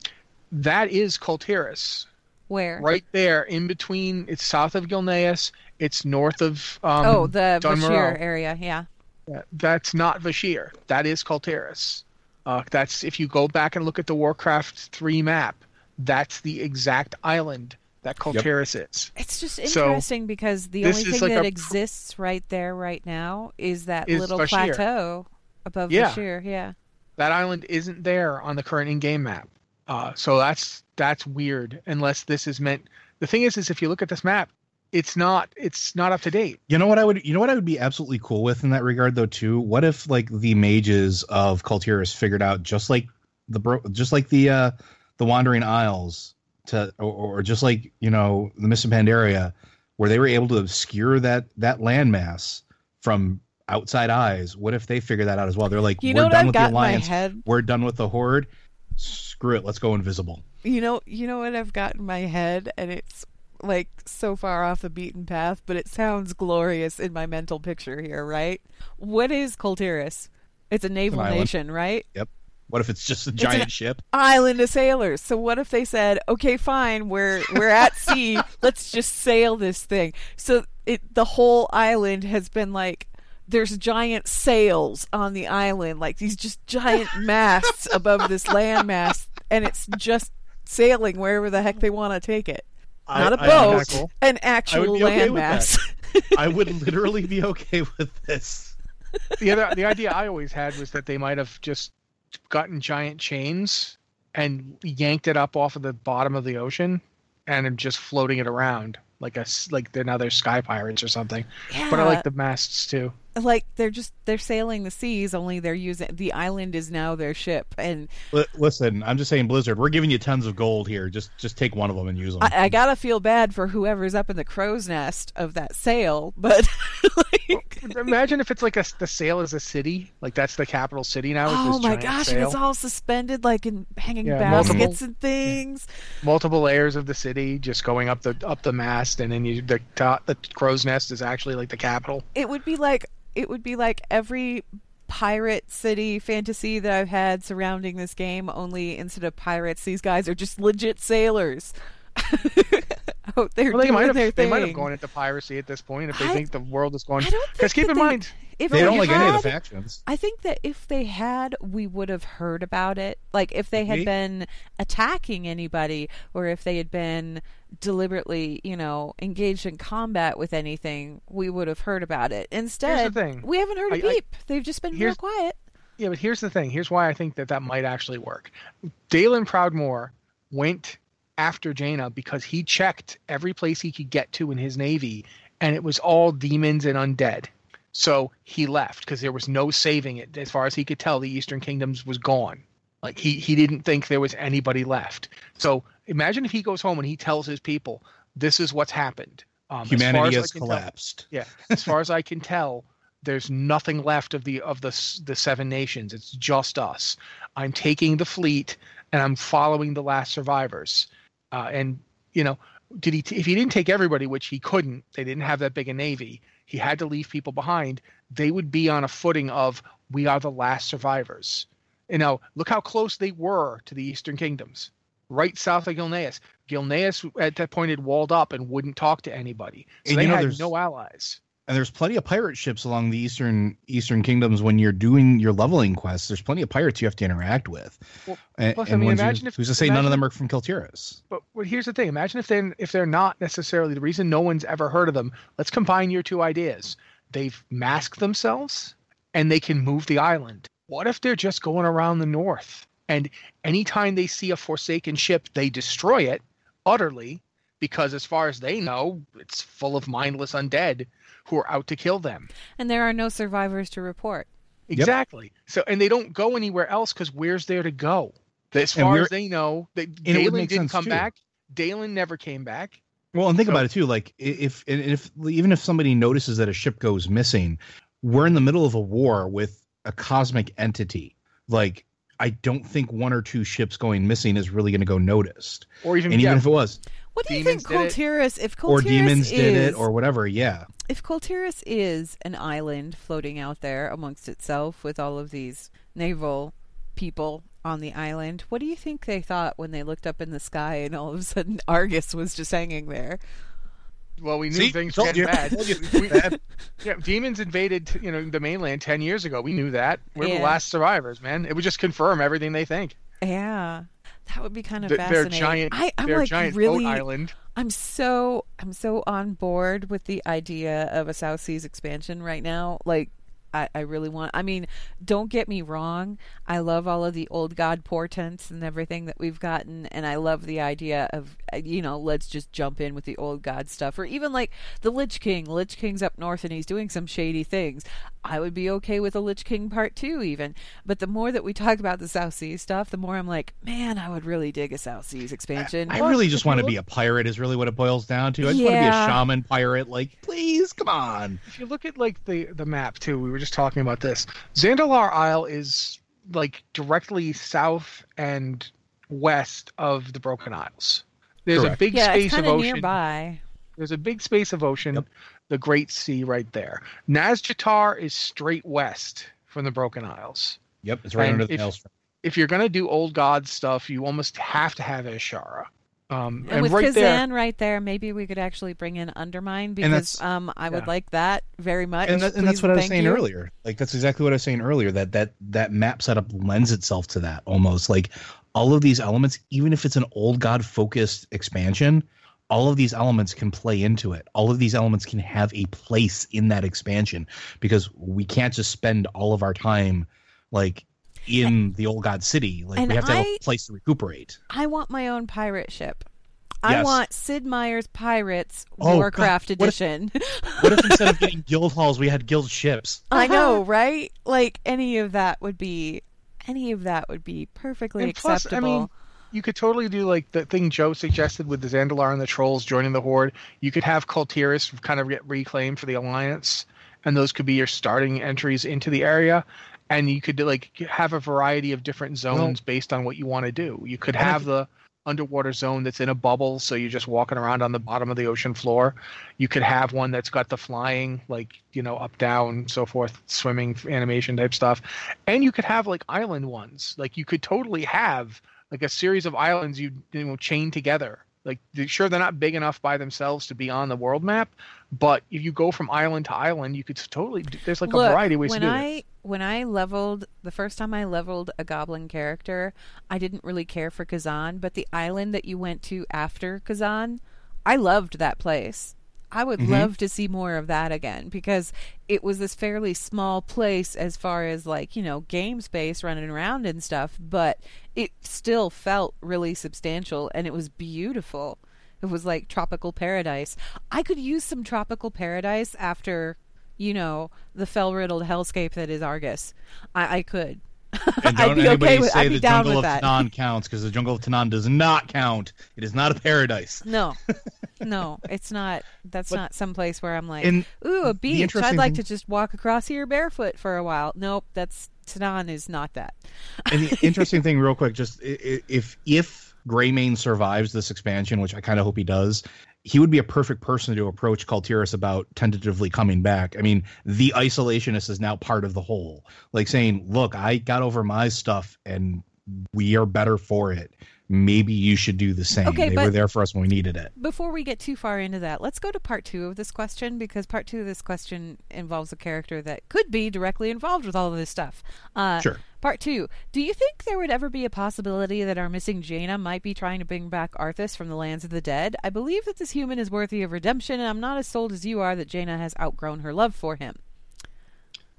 that is Kul Tiras,
where?
right there in between. It's south of Gilneas. It's north of um,
oh, the
Dun
Bashir
Morel.
area. Yeah.
Yeah, That's not Vashj'ir. That is Kul Tiras. Uh, that's if you go back and look at the Warcraft 3 map, that's the exact island that Kul Tiras is.
It's just
So,
interesting because the only thing
like
that
a-
exists right there, right now, is that
Is
little
Bashir.
plateau above
Yeah.
Bashir. Yeah.
That island isn't there on the current in-game map. Uh, so that's that's weird unless this is meant. The thing is, is if you look at this map, it's not it's not up to date.
You know what I would you know what I would be absolutely cool with in that regard though too? What if like the mages of Kul Tiras figured out just like the bro just like the uh the Wandering Isles to or, or just like, you know, the of Pandaria where they were able to obscure that that landmass from outside eyes. What if they figure that out as well? They're like
You
we're done
I've
with the alliance.
head?
We're done with the horde. Screw it, let's go invisible.
You know, you know what I've got in my head, and it's like so far off the beaten path, but it sounds glorious in my mental picture here, right? What is Kul Tiras? It's a naval
island.
nation, right?
What if it's just a
an-
giant ship?
Island of sailors. So what if they said, "Okay, fine, we're we're at sea. Let's just sail this thing." So it the whole island has been like there's giant sails on the island, like these just giant masts above this landmass, and it's just sailing wherever the heck they want to take it. Not a
I- I-
boat,
cool.
an actual
be okay
landmass.
I would literally be okay with this.
The other the idea I always had was that they might have just gotten giant chains and yanked it up off of the bottom of the ocean and just floating it around like a like they're now they're sky pirates or something. But I like the masts too.
Like they're just they're sailing the seas. Only they're using the island is now their ship, and
Li- Listen, I'm just saying, Blizzard, we're giving you tons of gold here. Just just take one of them and use them.
I, I gotta feel bad for whoever's up in the crow's nest of that sail, but like,
Imagine if it's like a the sail is a city, like that's the capital city now.
oh my gosh,
sail.
and it's all suspended like in hanging
Yeah,
baskets
multiple-
and things.
multiple layers of the city just going up the up the mast, and then you the top, the crow's nest is actually like the capital.
It would be like it would be like every pirate city fantasy that I've had surrounding this game. Only instead of pirates, these guys are just legit sailors. out there
Well, they
doing
might have
their
they
thing.
might have gone into piracy at this point if they
I-
think the world is going.
I
Because keep in
they-
mind,
If
They
they
don't like any of the factions.
I think that if they had, we would have heard about it. Like if they had
Maybe.
been attacking anybody, or if they had been deliberately, you know, engaged in combat with anything, we would have heard about it. Instead, we haven't heard a
I- I-
peep. They've just been real quiet.
Yeah, but here's the thing. Here's why I think that that might actually work. Daelin Proudmoore went after Jaina because he checked every place he could get to in his navy, and it was all demons and undead. So he left because there was no saving it. As far as he could tell, the Eastern Kingdoms was gone. Like he he didn't think there was anybody left. So imagine if he goes home and he tells his people, "This is what's happened." Um, as far
Humanity
as I
has
can tell-
collapsed.
yeah, as far as I can tell, there's nothing left of the of the the seven nations. It's just us. I'm taking the fleet and I'm following the last survivors. Uh, and you know, did he? T- if he didn't take everybody, which he couldn't, they didn't have that big a navy. He had to leave people behind. They would be on a footing of we are the last survivors. You know, look how close they were to the Eastern Kingdoms, right south of Gilneas. Gilneas at that point had walled up and wouldn't talk to anybody, so
And
they
you know,
had no allies.
and there's plenty of pirate ships along the eastern eastern kingdoms when you're doing your leveling quests there's plenty of pirates you have to interact with
Well,
and,
plus, I mean,
ones you-
imagine if-
who's to say none of them are from Kul Tiras?
But but here's the thing: imagine if they if they're not necessarily the reason no one's ever heard of them. Let's combine your two ideas. They've masked themselves, and they can move the island. What if they're just going around the north, and anytime they see a forsaken ship, they destroy it utterly, because as far as they know, it's full of mindless undead who are out to kill them.
And there are no survivors to report.
Exactly. So, and they don't go anywhere else because where's there to go? As
And
far as they know, that
it Daelin
didn't come
too.
back. Daelin never came back.
Well, and think
So-
about it too. Like if and if even if somebody notices that a ship goes missing, we're in the middle of a war with a cosmic entity. Like I don't think one or two ships going missing is really going to go noticed.
Or even,
And
yeah,
even if it was,
What do you think
did. Kul
Tiras, if Kul Tiras
or demons
is,
did it, or whatever, yeah.
if Kul Tiras is an island floating out there amongst itself with all of these naval people on the island, what do you think they thought when they looked up in the sky and all of a sudden Argus was just hanging there?
Well, we knew
See?
things were getting bad. We- yeah, demons invaded, you know, the mainland ten years ago. We knew that. We're the last survivors, man. It would just confirm everything they think.
Yeah, that would be kind of
Th- Their
fascinating.
giant,
I, I'm
their
like
giant
really,
boat island.
I'm so I'm so on board with the idea of a South Seas expansion right now. Like I, I really want I mean, don't get me wrong. I love all of the old god portents and everything that we've gotten and I love the idea of Uh, you know, let's just jump in with the old god stuff or even like the Lich King. Lich King's up north and he's doing some shady things. I would be okay with a Lich King part 2 even. But the more that we talk about the South Seas stuff, the more I'm like, man, I would really dig a South Seas expansion.
I
Plus,
really just want to be a pirate. Is really what it boils down to. I just want to be a shaman pirate. Like, please, come on.
If you look at like the the map too, we were just talking about this. Zandalar Isle is like directly south and west of the Broken Isles. There's
Correct.
a big
yeah, it's
space of
kind of
ocean.
nearby.
There's a big space of ocean,
Yep.
the Great Sea right there. Nazjatar is straight west from the Broken Isles.
Yep, it's right
And
under the
if-
maelstrom.
If you're gonna do old god stuff, you almost have to have Azshara. Um,
And,
and
with
right
Kezan
there,
right there, maybe we could actually bring in Undermine because um, I would
yeah.
like that very much.
and, that, and that's what I was saying
you.
earlier. Like that's exactly what I was saying earlier. That that that map setup lends itself to that almost. Like all of these elements, even if it's an old god focused expansion, all of these elements can play into it. All of these elements can have a place in that expansion because we can't just spend all of our time like in the old god city. Like we have to have a place to recuperate.
I want my own pirate ship. I
Yes.
want Sid Meier's Pirates
Oh,
Warcraft
God. What if-
edition.
What if instead of getting guild halls, we had guild ships?
I know, right? Like any of that would be, any of that would be perfectly
and plus, I mean, you could totally do like the thing Joe suggested with the Zandalar and the trolls joining the horde. You could have Kul Tiras kind of get reclaimed for the alliance, and those could be your starting entries into the area. And you could like have a variety of different zones based on what you want to do. You could
And I
have the underwater zone that's in a bubble, so you're just walking around on the bottom of the ocean floor. You could have one that's got the flying, like you know, up, down, so forth, swimming animation type stuff, and you could have like island ones. Like you could totally have like a series of islands you you know chain together Like, they- sure, they're not big enough by themselves to be on the world map, but if you go from island to island, you could totally. do- There's like
Look,
a variety of ways
when
to do
I
it.
when I leveled the first time I leveled a goblin character, I didn't really care for Kezan, but the island that you went to after Kezan, I loved that place. I would
Mm-hmm.
love to see more of that again because it was this fairly small place as far as like, you know, game space running around and stuff, but it still felt really substantial and it was beautiful. It was like tropical paradise. I could use some tropical paradise after, you know, the fell riddled hellscape that is Argus. I, I could.
And
I'd
don't
be
anybody
okay with.
say
I'd
the jungle of
that.
Tanaan counts because the jungle of Tanaan does not count. It is not a paradise.
No, no, it's not. That's not some place where I'm like, ooh, a beach. I'd like
thing-
to just walk across here barefoot for a while. Nope, that's Tanaan is not that.
and the interesting thing, real quick, just if if Greymane survives this expansion, which I kind of hope he does, he would be a perfect person to approach Kul Tiras about tentatively coming back. I mean, the isolationist is now part of the whole, like saying, "Look, I got over my stuff, and we are better for it. Maybe you should do the same.
Okay,
they were there for us when we needed it."
Before we get too far into that, let's go to part two of this question because part two of this question involves a character that could be directly involved with all of this stuff. Uh,
Sure.
Part two. Do you think there would ever be a possibility that our missing Jaina might be trying to bring back Arthas from the lands of the dead? I believe that this human is worthy of redemption, and I'm not as sold as you are that Jaina has outgrown her love for him.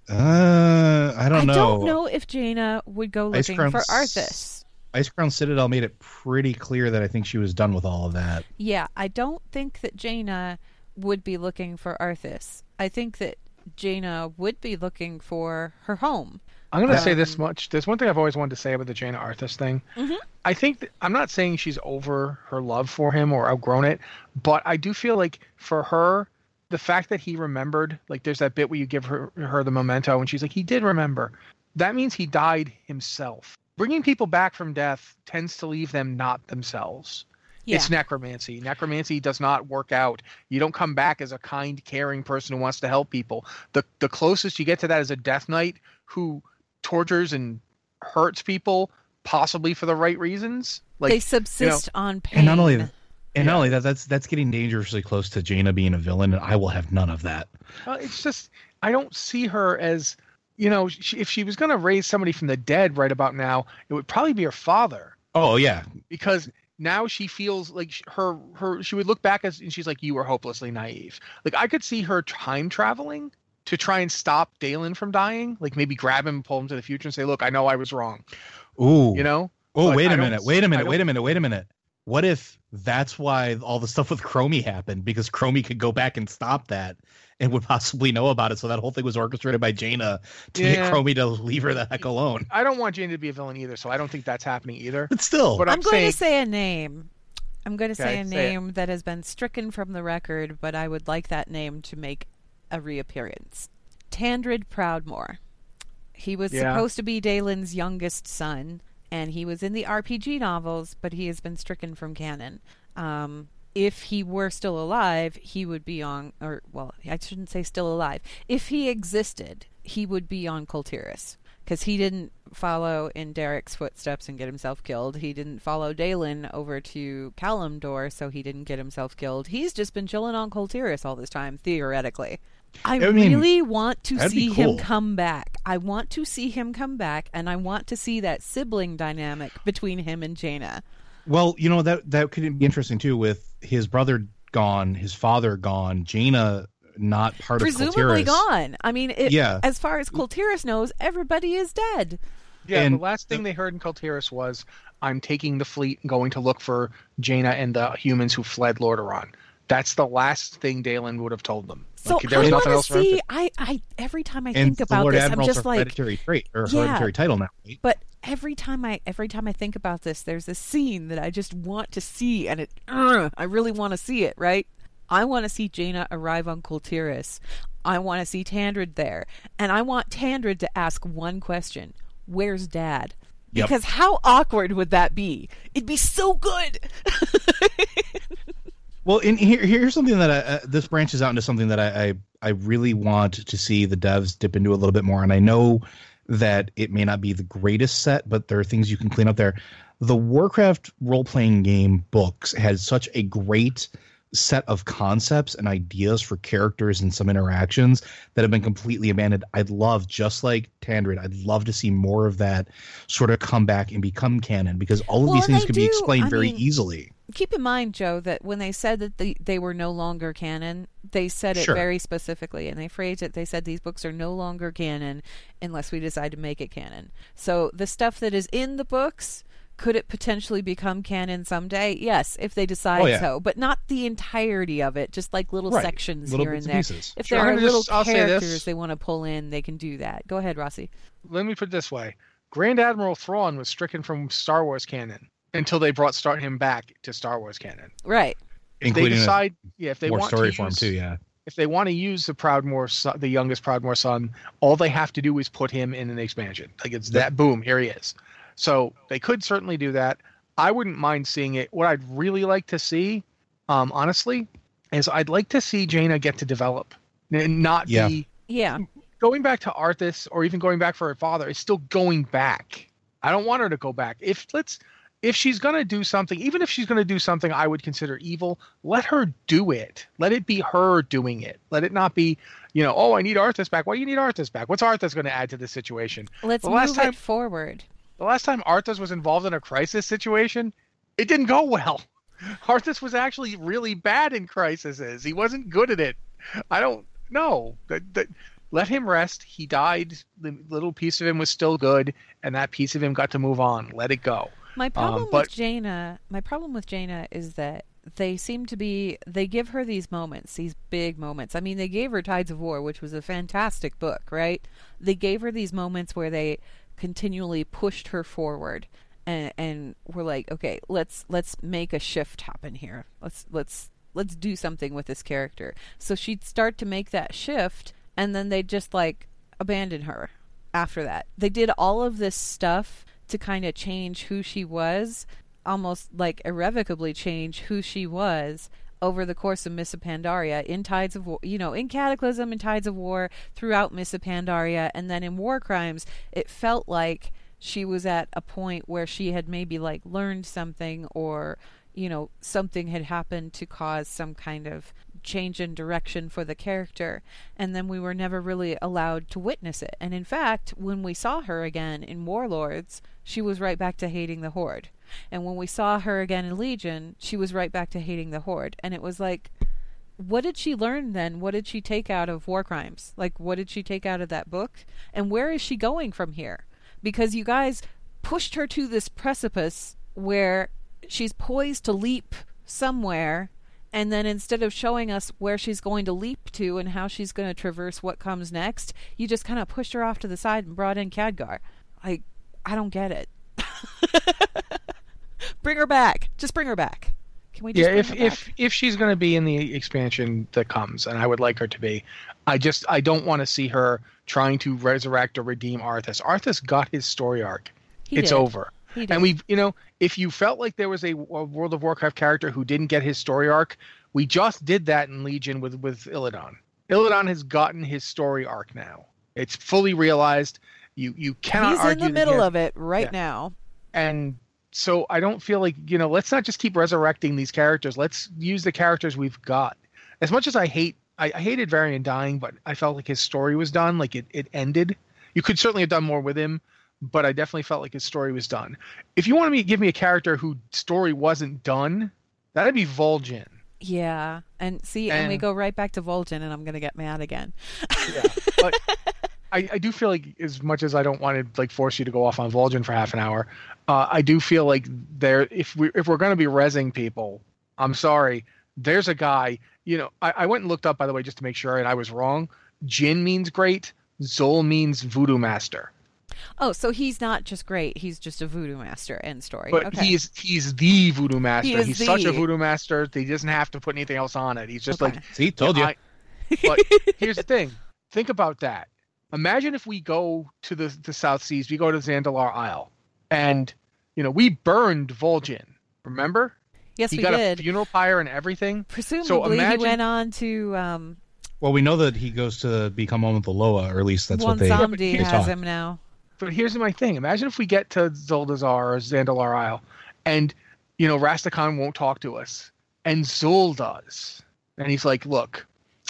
Uh, I don't
I
know.
I don't know if Jaina would go looking for Arthas.
Icecrown Citadel made it pretty clear that I think she was done with all of that.
Yeah, I don't think that Jaina would be looking for Arthas. I think that Jaina would be looking for her home.
I'm going to say
Um,
this much. There's one thing I've always wanted to say about the Jaina Arthas thing.
Mm-hmm.
I think that, I'm not saying she's over her love for him or outgrown it, but I do feel like for her, the fact that he remembered, like there's that bit where you give her her the memento, and she's like, he did remember. That means he died himself. Bringing people back from death tends to leave them not themselves.
Yeah.
It's necromancy. Necromancy does not work out. You don't come back as a kind, caring person who wants to help people. The the closest you get to that is a death knight who tortures and hurts people, possibly for the right reasons. Like
they subsist on pain.
And not only and not only that, that's that's getting dangerously close to Jaina being a villain, and I will have none of that.
Uh, it's just I don't see her as you know she, if she was going to raise somebody from the dead right about now, it would probably be her father
Oh yeah,
because now she feels like her her she would look back as and she's like you were hopelessly naive. Like I could see her time traveling to try and stop Daelin from dying, like maybe grab him pull him to the future and say, "Look, I know I was wrong."
ooh,
You know?
Oh wait a minute, wait a minute, wait a minute, wait a minute. What if that's why all the stuff with Chromie happened? Because Chromie could go back and stop that and would possibly know about it. So that whole thing was orchestrated by Jaina to
Yeah.
get Chromie to leave her the heck alone.
I don't want Jane to be a villain either, so I don't think that's happening either.
But still,
But
I'm,
I'm
going
saying
to say a name. I'm going to say
Okay,
a
say it.
name that has been stricken from the record, but I would like that name to make a reappearance. Tandred Proudmoore. He was
Yeah.
supposed to be Daelin's youngest son, and he was in the RPG novels, but he has been stricken from canon. Um, if he were still alive, he would be on, or, well, I shouldn't say still alive. If he existed, he would be on Kul Tiras. Because he didn't follow in Derek's footsteps and get himself killed. He didn't follow Daelin over to Kalimdor, so he didn't get himself killed. He's just been chilling on Kul Tiras all this time, theoretically. I,
I mean,
really want to see him come back. I want to see him come back, and I want to see that sibling dynamic between him and Jaina.
well, you know that that could be interesting too. With his brother gone, his father gone, Jaina not part
Presumably
of presumably
gone. I mean, it,
Yeah.
as far as Kul Tiras knows, everybody is dead.
Yeah,
And
the last thing they heard in Kul Tiras was, "I'm taking the fleet going to look for Jaina and the humans who fled Lordaeron." That's the last thing Daelin would have told them.
So
Like, there
I
was
want
nothing else
see.
to-
I, I every time I
And
think about
Lord
this, I'm just
a
like,
hereditary trait or
Yeah.
hereditary title now. Right?
But every time I every time I think about this, there's this scene that I just want to see, and it uh, I really want to see it. Right? I want to see Jaina arrive on Kul Tiras. I want to see Tandred there, and I want Tandred to ask one question: Where's Dad?
Yep.
Because how awkward would that be? It'd be so good.
Well, and here, here's something that I, uh, this branches out into something that I, I I really want to see the devs dip into a little bit more. And I know that it may not be the greatest set, but there are things you can clean up there. the Warcraft role playing game books had such a great set of concepts and ideas for characters and some interactions that have been completely abandoned. I'd love, just like Tandred, I'd love to see more of that sort of come back and become canon because all of
Well,
these things
they
could be explained
I
very
mean,
easily.
Keep in mind, Joe, that when they said that they, they were no longer canon, they said it
Sure.
very specifically, and they phrased it. They said these books are no longer canon unless we decide to make it canon. So the stuff that is in the books, could it potentially become canon someday? Yes, if they decide
Oh, yeah.
so, but not the entirety of it. Just like little
Right.
sections
Little
here and
and
there.
pieces.
If
Sure,
there
I'm
are
gonna
little
just- I'll
characters they want to pull in, they can do that. Go ahead, Rossi.
Let me put it this way: Grand Admiral Thrawn was stricken from Star Wars canon until they brought start him back to Star Wars canon.
Right.
If
Including
they
a
decide, yeah, if they
More
want
story
to
for him
use,
too, yeah.
if they want to use the Proudmoore, son, the youngest Proudmoore son, all they have to do is put him in an expansion. Like it's that boom, here he is. So they could certainly do that. I wouldn't mind seeing it. What I'd really like to see, um, honestly, is I'd like to see Jaina get to develop, and not
Yeah.
be
Yeah.
going back to Arthas or even going back for her father. Is still going back. I don't want her to go back. If let's if she's going to do something, even if she's going to do something I would consider evil, let her do it. Let it be her doing it. Let it not be, you know, oh, I need Arthas back. Why do you need Arthas back? What's Arthas going to add to this situation?
Let's
The
move
last time-
it forward.
The last time Arthas was involved in a crisis situation, it didn't go well. Arthas was actually really bad in crises. He wasn't good at it. I don't know. That, that, let him rest. He died. The little piece of him was still good, and that piece of him got to move on. Let it go.
My um, problem
but-
with Jaina, my problem with Jaina is that they seem to be they give her these moments, these big moments. I mean, they gave her Tides of War, which was a fantastic book, right? They gave her these moments where they continually pushed her forward and and were like, "Okay, let's let's make a shift happen here. Let's let's let's do something with this character." So she'd start to make that shift and then they'd just like abandon her after that. They did all of this stuff to kind of change who she was, almost like irrevocably change who she was over the course of Miss Pandaria in Tides of War, you know, in Cataclysm and Tides of War, throughout Miss Pandaria, and then in War Crimes, it felt like she was at a point where she had maybe like learned something or you know something had happened to cause some kind of change in direction for the character and then we were never really allowed to witness it. And in fact when we saw her again in warlords she was right back to hating the horde. And when we saw her again in legion she was right back to hating the horde. And it was like what did she learn then? What did she take out of war crimes? Like what did she take out of that book? And where is she going from here? Because you guys pushed her to this precipice where she's poised to leap somewhere and then instead of showing us where she's going to leap to and how she's going to traverse what comes next you just kind of pushed her off to the side and brought in Khadgar. like I don't get it bring her back just bring her back can we just
yeah, if if if she's going to be in the expansion that comes, and I would like her to be, I just I don't want to see her trying to resurrect or redeem Arthas. Arthas got his story arc.
He
it's
did.
over. And we, you know, if you felt like there was a, a World of Warcraft character who didn't get his story arc, we just did that in Legion with with Illidan. Illidan has gotten his story arc now. It's fully realized. You you cannot
he's in the middle of it right
Yeah.
now
and so I don't feel like you know. Let's not just keep resurrecting these characters. Let's use the characters we've got. As much as I hate, I, I hated Varian dying, but I felt like his story was done. Like it, it ended. You could certainly have done more with him, but I definitely felt like his story was done. If you want to give me a character whose story wasn't done, that'd be Vol'jin.
yeah and see and, we go right back to Vol'jin and I'm gonna get mad again
Yeah, but I, I do feel like as much as I don't want to like force you to go off on Vol'jin for half an hour, uh, I do feel like there if we if we're going to be rezzing people, I'm sorry. There's a guy, you know, I, I went and looked up by the way just to make sure, and I was wrong. Jin means great. Zol means voodoo master.
Oh, so he's not just great; he's just a voodoo master. End story.
But
okay.
he's he's the voodoo master.
is
he's such a voodoo master. that He doesn't have to put anything else on it. He's just
Okay.
like
See, told you.
I- but here's the thing. Think about that. Imagine if we go to the the South Seas, we go to Zandalar Isle, and you know we burned Vol'jin. Remember?
yes,
he
we
got
did.
a funeral pyre and everything.
Presumably, so
imagine-
he went on to um,
Well, we know that he goes to become one with the Loa, or at least that's
one
what they.
zombie
they
has
talk.
him now.
But here's my thing. Imagine if we get to Zuldazar or Zandalar Isle, and you know Rastakhan won't talk to us, and Zul does, and he's like, "Look,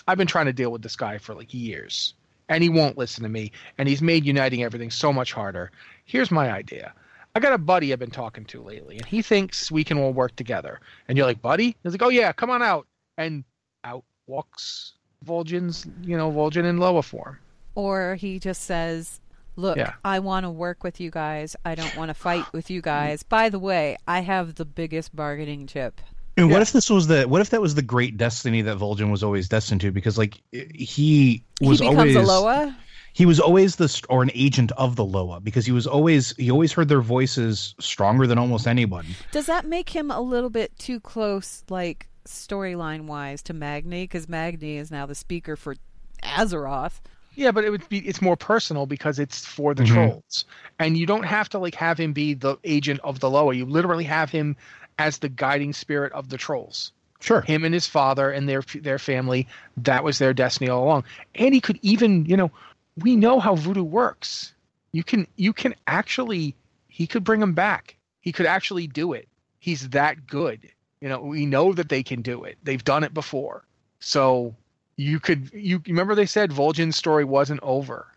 I've been trying to deal with this guy for like years, and he won't listen to me, and he's made uniting everything so much harder. Here's my idea." I got a buddy I've been talking to lately, and he thinks we can all work together. And you're like, buddy? He's like, oh yeah, come on out. And out walks Vol'jin's, you know, Vol'jin in lower form.
Or he just says, Look,
Yeah.
I want to work with you guys. I don't want to fight with you mm. guys. By the way, I have the biggest bargaining chip.
And
Yeah.
what if this was the what if that was the great destiny that Vol'jin was always destined to? Because like he was
he becomes
always
a Loa.
he was always the or an agent of the Loa because he was always he always heard their voices stronger than almost anybody.
Does that make him a little bit too close, like storyline wise, to Magni? Because Magni is now the speaker for Azeroth.
Yeah, but it would be it's more personal because it's for the
Mhm.
trolls. And you don't have to like have him be the agent of the Loa. You literally have him as the guiding spirit of the trolls.
Sure.
Him and his father and their their family, that was their destiny all along. And he could even, you know, we know how voodoo works. You can you can actually he could bring him back. He could actually do it. He's that good. You know, we know that they can do it. They've done it before. So you could you remember they said Vol'jin's story wasn't over.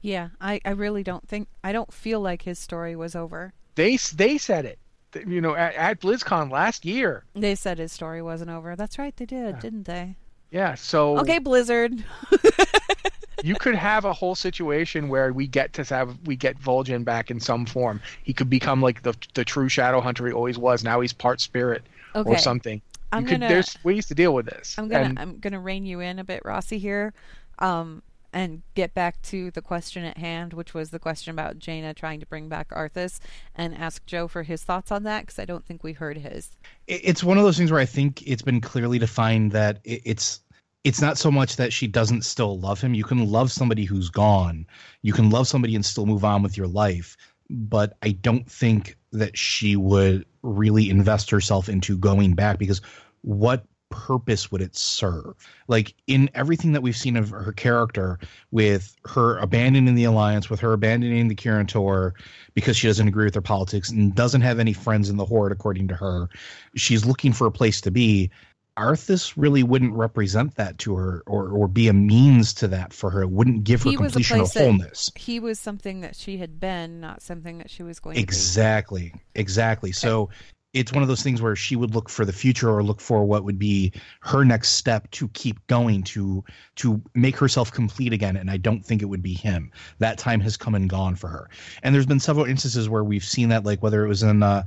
Yeah, I, I really don't think I don't feel like his story was over.
They they said it. You know, at, at BlizzCon last year.
They said his story wasn't over. That's right, they did, didn't they?
Yeah, so
Okay, Blizzard.
you could have a whole situation where we get to have we get Vol'jin back in some form. He could become like the the true shadow hunter he always was. Now he's part spirit
Okay.
or something.
I'm
you could,
gonna-
there's ways to deal with this.
I'm gonna
And-
I'm gonna rein you in a bit, Rossi here, um, and get back to the question at hand, which was the question about Jaina trying to bring back Arthas, and ask Joe for his thoughts on that because I don't think we heard his.
it- it's one of those things where I think it's been clearly defined that it, it's it's not so much that she doesn't still love him. You can love somebody who's gone. You can love somebody and still move on with your life. But I don't think that she would really invest herself into going back because what purpose would it serve? Like in everything that we've seen of her character, with her abandoning the alliance, with her abandoning the Kirin Tor because she doesn't agree with their politics and doesn't have any friends in the Horde, according to her, she's looking for a place to be. Arthas really wouldn't represent that to her or, or be a means to that for her. It wouldn't give her
He a
completion or wholeness.
He was something that she had been, not something that she was going to
Exactly. Exactly. So it's one of those things where she would look for the future or look for what would be her next step to keep going to to make herself complete again and I don't think it would be him. That time has come and gone for her. And there's been several instances where we've seen that like whether it was in uh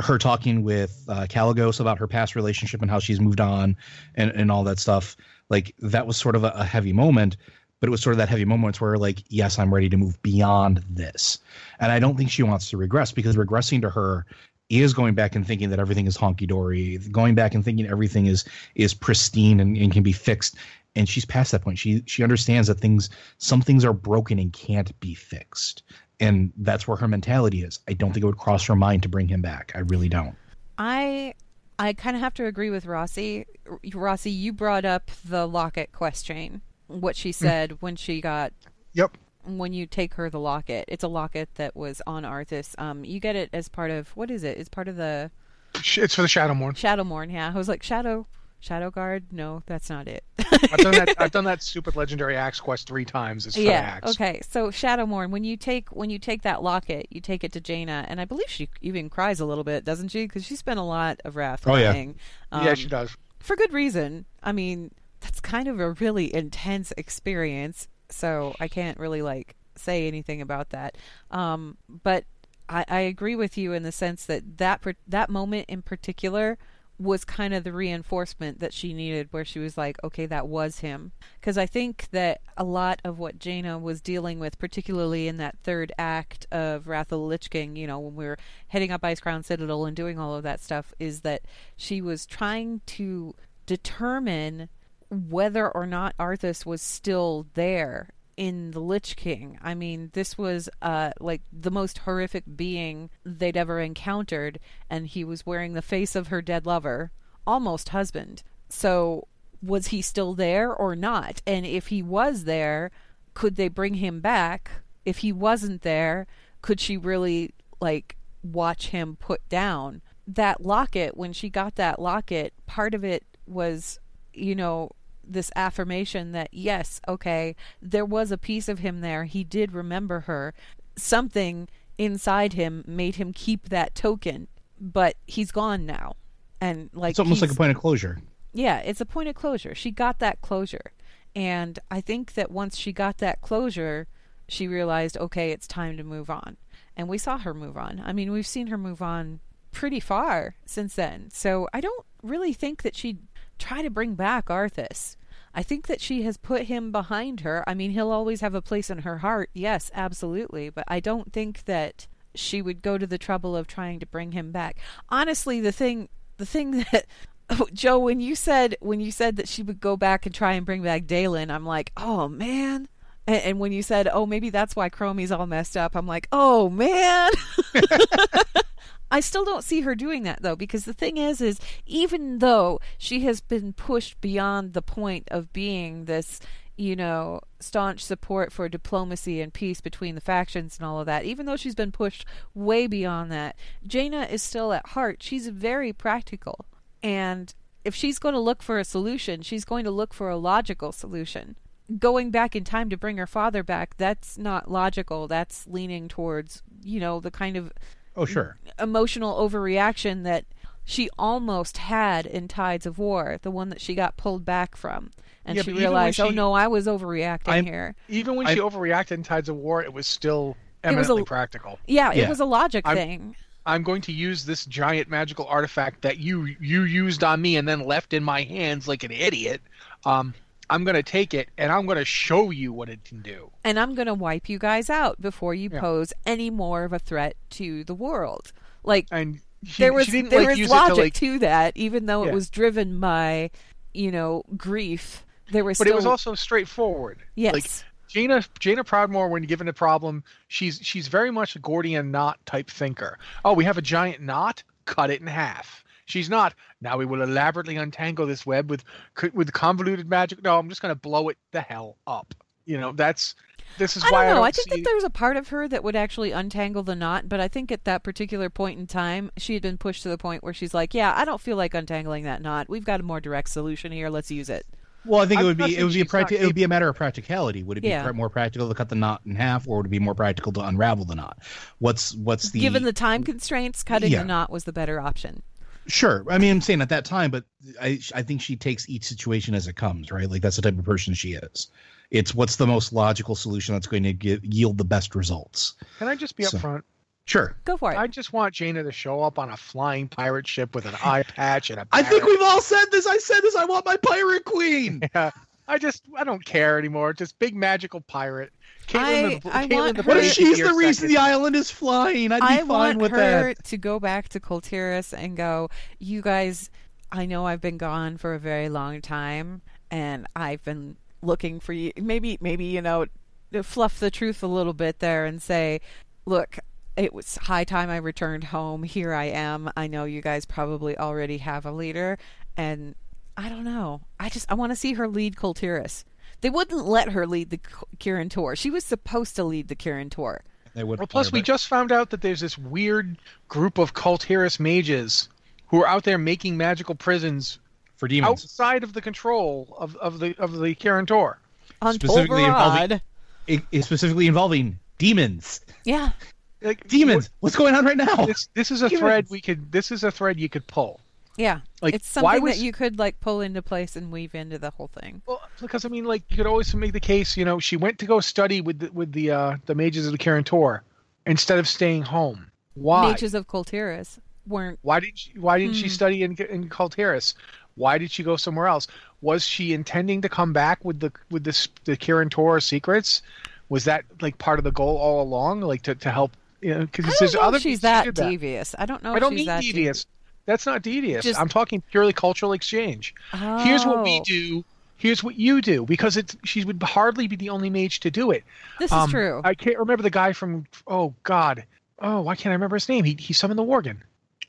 her talking with uh, Kalecgos about her past relationship and how she's moved on and, and all that stuff. Like that was sort of a, a heavy moment, but it was sort of that heavy moment where like, yes, I'm ready to move beyond this. And I don't think she wants to regress because regressing to her is going back and thinking that everything is honky dory, going back and thinking everything is is pristine and, and can be fixed. And she's past that point. She she understands that things some things are broken and can't be fixed. And that's where her mentality is. I don't think it would cross her mind to bring him back. I really don't.
I I kind of have to agree with Rossi. Rossi, you brought up the locket question. What she mm. said when she got
Yep.
When you take her the locket. It's a locket that was on Arthas. Um, you get it as part of what is it? It's part of the
It's for the Shadowmourne.
Shadowmourne. Yeah, I was like Shadow Shadow Guard. No, that's not it.
I've done that. I've done that stupid legendary axe quest three times. It's for
yeah.
axe.
Okay. So Shadowmourne, when you take when you take that locket, you take it to Jaina, and I believe she even cries a little bit, doesn't she? Because she spent a lot of wrath
Oh, yeah.
crying.
yeah,
Um,
she does.
for good reason. I mean, that's kind of a really intense experience, so I can't really like say anything about that. Um, but I, I agree with you in the sense that that per- that moment in particular was kind of the reinforcement that she needed, where she was like, okay, that was him. Because I think that a lot of what Jaina was dealing with, particularly in that third act of Wrath of the Lich King, you know, when we were heading up Icecrown Citadel and doing all of that stuff, is that she was trying to determine whether or not Arthas was still there in the Lich King. I mean, this was uh like the most horrific being they'd ever encountered, and he was wearing the face of her dead lover, almost husband. So was he still there or not? And if he was there, could they bring him back? if he wasn't there, could she really like watch him put down that locket when she got that locket part of it was you know this affirmation that yes okay there was a piece of him there he did remember her something inside him made him keep that token but he's gone now and like
it's almost like a point of closure.
yeah, it's a point of closure. She got that closure. And I think that once she got that closure, she realized, okay, it's time to move on. And we saw her move on. I mean, we've seen her move on pretty far since then. So I don't really think that she'd try to bring back Arthas. I think that she has put him behind her. I mean, he'll always have a place in her heart. Yes, absolutely. But I don't think that she would go to the trouble of trying to bring him back. Honestly, the thing the thing that oh, Joe, when you said when you said that she would go back and try and bring back Daelin, I'm like, oh man. And, and when you said, oh, maybe that's why Chromie's all messed up, I'm like, oh man. I still don't see her doing that though, because the thing is, is even though she has been pushed beyond the point of being this, you know, staunch support for diplomacy and peace between the factions and all of that, even though she's been pushed way beyond that, Jaina is still at heart. She's very practical. And if she's going to look for a solution, she's going to look for a logical solution. Going back in time to bring her father back, that's not logical. That's leaning towards, you know, the kind of
Oh, sure.
emotional overreaction that she almost had in Tides of War, the one that she got pulled back from. And
Yeah,
she
but even when
realized, oh no, I was overreacting
I'm-
here.
Even when
I-
she overreacted in Tides of War, it was still
It was a-
eminently practical.
Yeah, it was a logic
I'm-
thing.
I'm going to use this giant magical artifact that you you used on me and then left in my hands like an idiot. Um, I'm going to take it and I'm going to show you what it can do.
And I'm going to wipe you guys out before you
Yeah.
pose any more of a threat to the world. Like,
And she,
there was there
like
was logic
to like,
to that, even though
Yeah.
it was driven by, you know, grief. There was
but
still
it was also straightforward.
yes,
Like Jana Jaina Proudmoore, when given a problem, she's she's very much a Gordian knot type thinker. Oh, we have a giant knot, cut it in half. She's not. Now we will elaborately untangle this web with with convoluted magic. No, I'm just going to blow it the hell up. You know, that's this is
I
why
don't know.
I,
I,
don't
think
see,
that there's a part of her that would actually untangle the knot, but I think at that particular point in time, she had been pushed to the point where she's like, "Yeah, I don't feel like untangling that knot. We've got a more direct solution here. Let's use it."
Well, I think it
I'm
would be it would be a
she's
practi- it would be a matter of practicality. Would it be
Yeah.
more practical to cut the knot in half, or would it be more practical to unravel the knot? What's what's the
Given the time constraints, cutting
Yeah.
the knot was the better option.
Sure. I mean, I'm saying at that time, but I I think she takes each situation as it comes, right? Like that's the type of person she is. It's what's the most logical solution that's going to give, yield the best results.
Can I just be
So-
upfront?
Sure.
Go for it.
I just want Jaina to show up on a flying pirate ship with an eye patch and a.
I think we've all said this. I said this. I want my pirate queen.
Yeah, I just I don't care anymore. Just big magical pirate.
I-
the,
I
Caitlin
want
the
What if she's the reason
second.
the island is flying? I'd be
I
fine
want
with
her
that.
to go back to Kul Tiras and go, you guys, I know I've been gone for a very long time, and I've been looking for you. Maybe, maybe you know, fluff the truth a little bit there and say, look. It was high time I returned home. Here I am. I know you guys probably already have a leader, and I don't know. I just I want to see her lead Kul Tiras. They wouldn't let her lead the Kirin Tor. She was supposed to lead the Kirin Tor.
They would
Well, plus we
but-
just found out that there's this weird group of Kul Tiras mages who are out there making magical prisons
for demons.
outside of the control of, of the of the Kirin Tor.
On
Specifically involving-
Tol Barad.
It, it's specifically involving demons.
Yeah.
Like,
Demons. What's going on right now?
This this is a
Demons.
thread we could. This is a thread you could pull.
Yeah.
Like,
it's something
was-
that you could like pull into place and weave into the whole thing.
Well, because I mean, like you could always make the case. You know, she went to go study with the, with the uh, the mages of the Kirin Tor instead of staying home. Why?
Mages of Kul Tiras weren't
Why did she, why didn't she
Hmm.
study in in Kul Tiras? Why did she go somewhere else? Was she intending to come back with the with this the Kirin Tor secrets? Was that like part of the goal all along, like to, to help? You know, because there's other
she's that
that.
devious. I don't know
I
if
don't
she's
mean
that
devious. That's not devious.
Just-
I'm talking purely cultural exchange. Here's what we
Oh.
do. Here's what you do because it's she would hardly be the only mage to do it.
This
Um,
is true.
I can't remember the guy from. Oh God. Oh, why can't I remember his name? He he summoned the Worgen.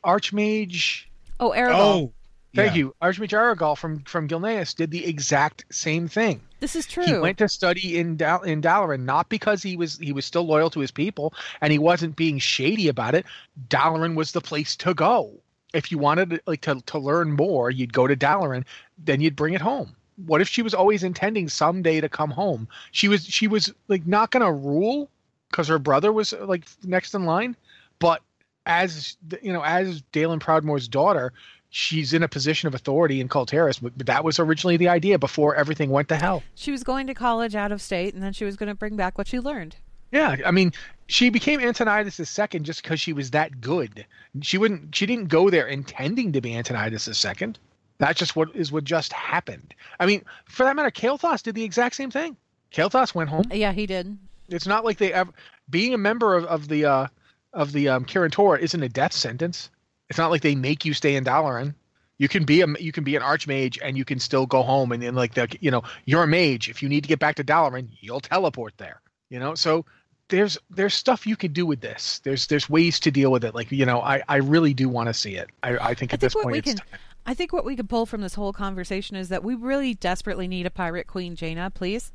Archmage.
oh, Aragorn.
oh,
Thank
Yeah.
you. Archmage Arugal from from Gilneas did the exact same thing.
This is true.
He went to study in Dal- in Dalaran not because he was he was still loyal to his people and he wasn't being shady about it. Dalaran was the place to go. If you wanted like to to learn more, you'd go to Dalaran, then you'd bring it home. What if she was always intending someday to come home? She was she was like not going to rule because her brother was like next in line, but as you know, as Daelin Proudmoore's daughter, she's in a position of authority in Kul Tiras. But but that was originally the idea before everything went to hell.
She was going to college out of state, and then she was going to bring back what she learned.
Yeah, I mean, she became Antonidas II just because she was that good. She wouldn't. She didn't go there intending to be Antonidas II. That's just what is what just happened. I mean, for that matter, Kael'thas did the exact same thing. Kael'thas went home.
Yeah, he did.
It's not like they ever being a member of, of the uh, of the um, isn't a death sentence. It's not like they make you stay in Dalaran. You can be a you can be an archmage and you can still go home and then like the you know you're a mage. If you need to get back to Dalaran, you'll teleport there. You know, so there's there's stuff you could do with this. There's there's ways to deal with it. Like you know, I I really do want to see it. I I think at I
think
this
what
point
we
it's
can.
time.
I think what we can pull from this whole conversation is that we really desperately need a pirate queen, Jaina. Please,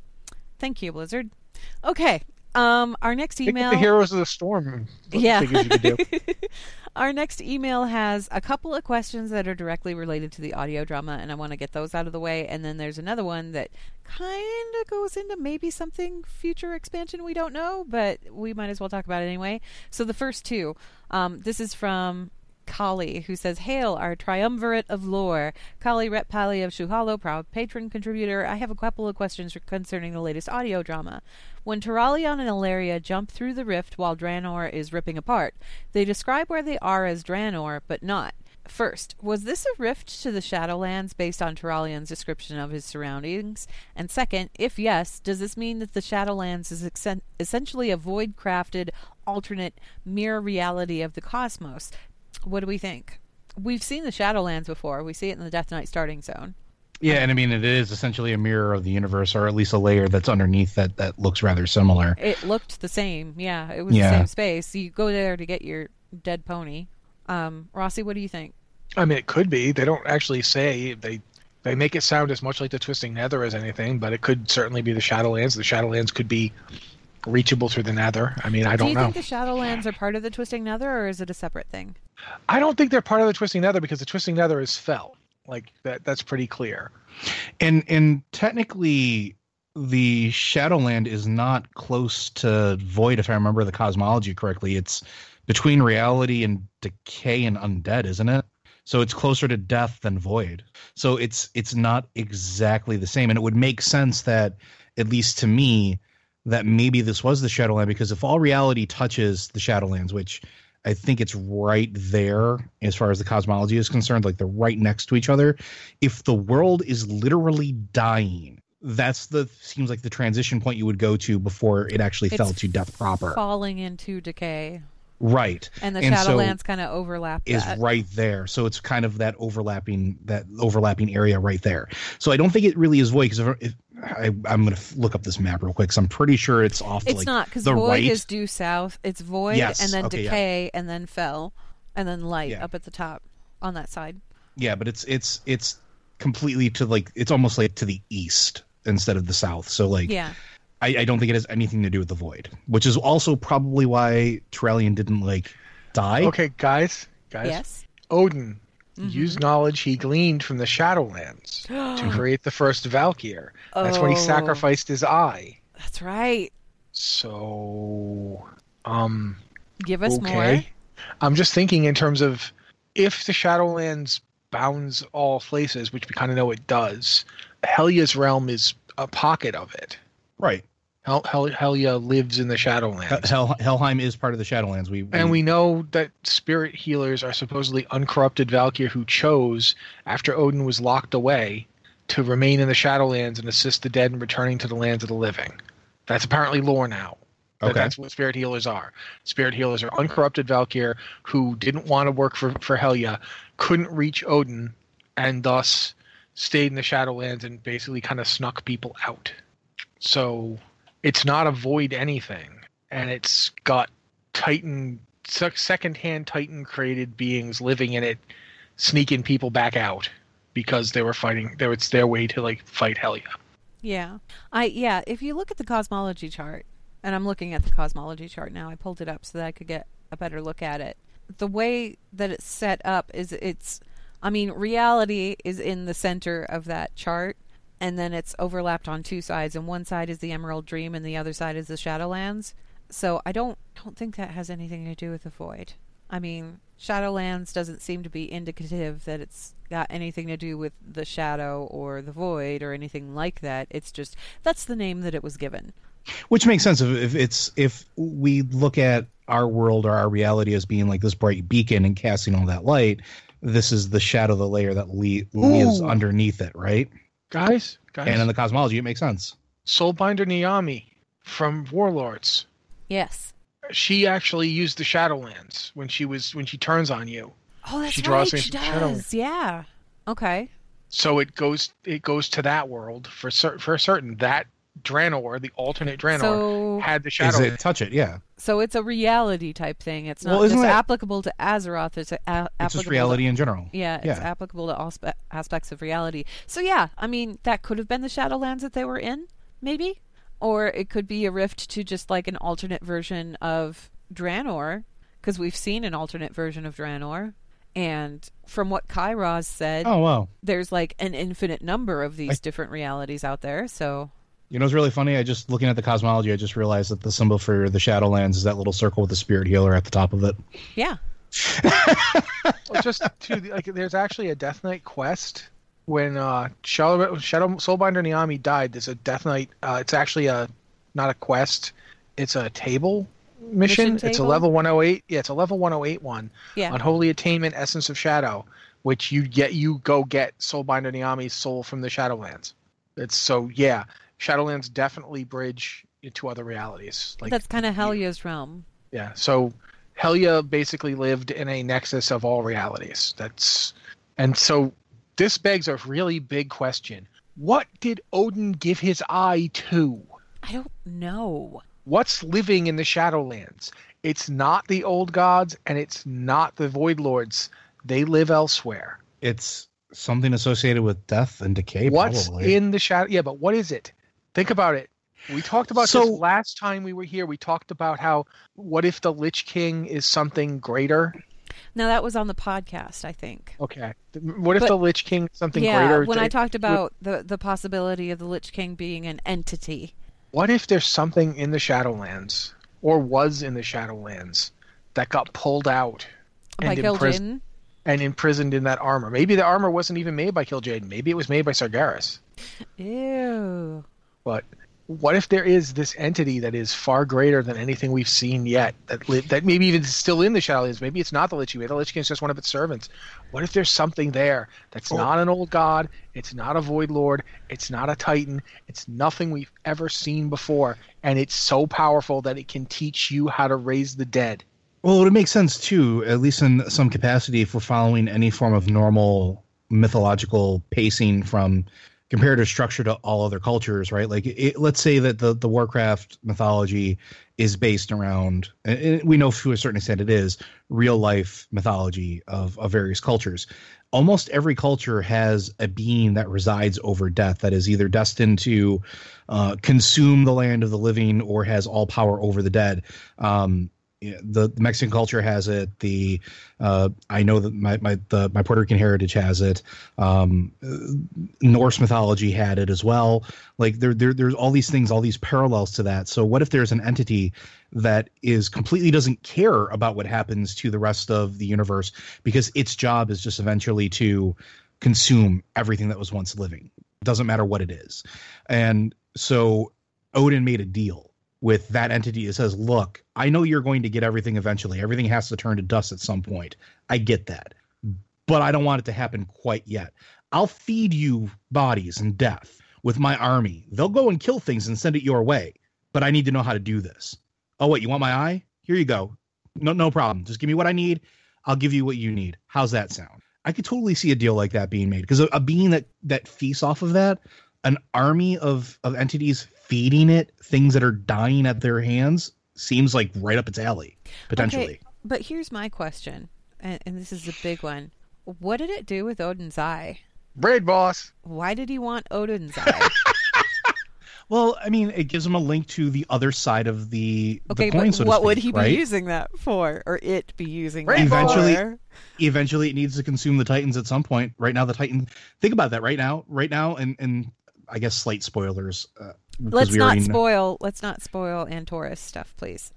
thank you, Blizzard. Okay. Um, our next email.
the Heroes of the Storm.
yeah.
figures you could do.
Our next email has a couple of questions that are directly related to the audio drama, and I want to get those out of the way. And then there's another one that kind of goes into maybe something future expansion we don't know, but we might as well talk about it anyway. So the first two, um, this is from Kali, who says, Hail, our triumvirate of lore. Kali Rep Pali of Shu'halo, proud patron contributor. I have a couple of questions concerning the latest audio drama. When Turalyon and Alleria jump through the rift while Draenor is ripping apart, they describe where they are as Draenor, but not. First, was this a rift to the Shadowlands based on Turalyon's description of his surroundings? And second, if yes, does this mean that the Shadowlands is essen- essentially a void crafted, alternate mirror reality of the cosmos? What do we think? We've seen the Shadowlands before. We see it in the Death Knight starting zone.
Yeah, and I mean it is essentially a mirror of the universe, or at least a layer that's underneath that that looks rather similar.
It looked the same. Yeah, it was
Yeah.
the same space. You go there to get your dead pony. Um, Rossi, what do you think?
I mean, it could be. They don't actually say. They they make it sound as much like the Twisting Nether as anything, but it could certainly be the Shadowlands. The Shadowlands could be reachable through the Nether. I mean, I
don't know.
don't
you
know.
think the Shadowlands are part of the Twisting Nether, or is it a separate thing?
I don't think they're part of the Twisting Nether because the Twisting Nether is fell. Like that. That's pretty clear.
And and technically the Shadowland is not close to void if I remember the cosmology correctly. It's between reality and decay and undead, isn't it? So it's closer to death than void. So it's it's not exactly the same and it would make sense that at least to me that maybe this was the Shadowland because if all reality touches the Shadowlands, which I think it's right there as far as the cosmology is concerned, like they're right next to each other. If the world is literally dying, that's the seems like the transition point you would go to before it actually fell to death proper.
Falling into decay,
right.
and the
And so-
Shadowlands kind of overlap
is
that.
right there. So it's kind of that overlapping that overlapping area right there. So I don't think it really is void because if, if I, I'm going to look up this map real quick. because I'm pretty sure it's off.
It's
like,
not because
the
void
right.
is due south. It's void
Yes,
and then
okay, yeah.
decay and then fell and then light
Yeah.
up at the top on that side.
Yeah, but it's it's it's completely to like it's almost like to the east instead of the south. So like
Yeah.
I, I don't think it has anything to do with the void, which is also probably why Turalyon didn't like die.
Okay, guys, guys.
Yes.
Odin
Mm-hmm.
used knowledge he gleaned from the Shadowlands to create the first Valkyr. That's when he
Oh.
sacrificed his eye.
That's right.
So, um,
Give us
okay.
more.
I'm just thinking in terms of if the Shadowlands bounds all places, which we kind of know it does. Helya's realm is a pocket of it.
Right.
Hel- Hel- Helya lives in the Shadowlands.
Hel- Helheim is part of the Shadowlands. We,
And we know that spirit healers are supposedly uncorrupted Valkyr who chose, after Odin was locked away, to remain in the Shadowlands and assist the dead in returning to the lands of the living. That's apparently lore now. That
Okay.
That's what spirit healers are. Spirit healers are uncorrupted Valkyr who didn't want to work for, for Helya, couldn't reach Odin, and thus stayed in the Shadowlands and basically kind of snuck people out. So it's not a void anything, and it's got Titan, sec- second-hand Titan created beings living in it, sneaking people back out. because they were fighting. There, it's their way to like fight Helya.
Yeah. I yeah, if you look at the cosmology chart, and I'm looking at the cosmology chart now, I pulled it up so that I could get a better look at it. The way that it's set up is it's I mean, reality is in the center of that chart and then it's overlapped on two sides and one side is the Emerald Dream and the other side is the Shadowlands. So I don't don't think that has anything to do with the void. I mean, Shadowlands doesn't seem to be indicative that it's got anything to do with the shadow or the void or anything like that. It's just that's the name that it was given.
Which makes sense if, it's if we look at our world or our reality as being like this bright beacon and casting all that light, this is the shadow, the layer that le- lives underneath it, right?
Guys, guys.
And in the cosmology, it makes sense.
Soulbinder Nyami from Warlords.
Yes.
She actually used the Shadowlands when she was when she turns on you.
Oh, that's
She draws
right. She
from Shadowlands.
does. Yeah. Okay.
So it goes it goes to that world for cer- for certain. That Draenor, the alternate Draenor,
So-
had the
Is it touch it? Yeah.
So it's a reality type thing. It's not
Well,
just
that-
applicable to Azeroth. It's a, a-
It's
applicable
just reality in general.
Yeah, it's
Yeah.
applicable to all spe- aspects of reality. So yeah, I mean that could have been the Shadowlands that they were in, maybe, or it could be a rift to just like an alternate version of Draenor, because we've seen an alternate version of Draenor, and from what Kairoz said,
Oh wow.
there's like an infinite number of these
I-
different realities out there. So
You know, it's really funny. I just looking at the cosmology, I just realized that the symbol for the Shadowlands is that little circle with the spirit healer at the top of it.
yeah,
Well, just to like, there's actually a Death Knight quest when uh, Shadow, Shadow Soulbinder Nyami died. There's a Death Knight. Uh, it's actually a not a quest. It's a table mission.
Mission
It's a level 108. Yeah, it's a level 108 one.
yeah.
Unholy Attainment, Essence of Shadow, which you get you go get Soulbinder Nyami's soul from the Shadowlands. It's so yeah, Shadowlands definitely bridge into other realities. Like
That's kind of Helya's realm.
yeah. So Helya basically lived in a nexus of all realities. That's and so this begs a really big question. What did Odin give his eye to?
I don't know.
What's living in the Shadowlands? It's not the old gods and it's not the Void Lords. They live elsewhere.
It's something associated with death and decay.
What's
probably.
in the shadow? Yeah, but what is it? Think about it. We talked about
So-
this last time we were here. We talked about how what if the Lich King is something greater?
Now that was on the podcast, I think.
Okay. What if
But-
the Lich King is something
yeah,
greater?
when I talked about the the possibility of the Lich King being an entity.
What if there's something in the Shadowlands or was in the Shadowlands that got pulled out
By
and, imprisoned
Kil'jaeden.
and imprisoned in that armor? Maybe the armor wasn't even made by Kil'jaeden. Maybe it was made by Sargeras.
Ew.
But what if there is this entity that is far greater than anything we've seen yet? That li- that maybe even is still in the Shadowlands. Maybe it's not the Lich King. Maybe the Lich King is just one of its servants. What if there's something there that's
Oh.
not an old god? It's not a Void Lord. It's not a Titan. It's nothing we've ever seen before, and it's so powerful that it can teach you how to raise the dead.
Well, it would make sense too, at least in some capacity, if we're following any form of normal mythological pacing from comparative structure to all other cultures, right? Like, it, let's say that the the Warcraft mythology is based around, and we know to a certain extent it is real life mythology of of various cultures. Almost every culture has a being that resides over death that is either destined to uh, consume the land of the living or has all power over the dead. Um, the, the Mexican culture has it. The uh, I know that my my the, my Puerto Rican heritage has it. Um, Norse mythology had it as well. Like there, there there's all these things, all these parallels to that. So what if there's an entity that is completely doesn't care about what happens to the rest of the universe because its job is just eventually to consume everything that was once living. Doesn't matter what it is. And so Odin made a deal with that entity that says, look, I know you're going to get everything eventually. Everything has to turn to dust at some point. I get that. But I don't want it to happen quite yet. I'll feed you bodies and death with my army. They'll go and kill things and send it your way. But I need to know how to do this. Oh, wait, you want my eye? Here you go. No, no problem. Just give me what I need. I'll give you what you need. How's that sound? I could totally see a deal like that being made because a, a being that that feasts off of that, an army of of entities feeding it things that are dying at their hands seems like right up its alley potentially.
Okay, but here's my question, and, and this is a big one. What did it do with Odin's eye?
Braid boss.
Why did he want Odin's eye?
Well, I mean, it gives him a link to the other side of the
Okay,
the coin.
but
so to
what would
speak,
he be using that for, or it be using
Right,
that
Eventually-
for?
Eventually, it needs to consume the Titans at some point. Right now, the Titan. Think about that. Right now, right now, and and I guess slight spoilers. Uh,
Let's not
already know-
spoil. Let's not spoil Antorus stuff, please.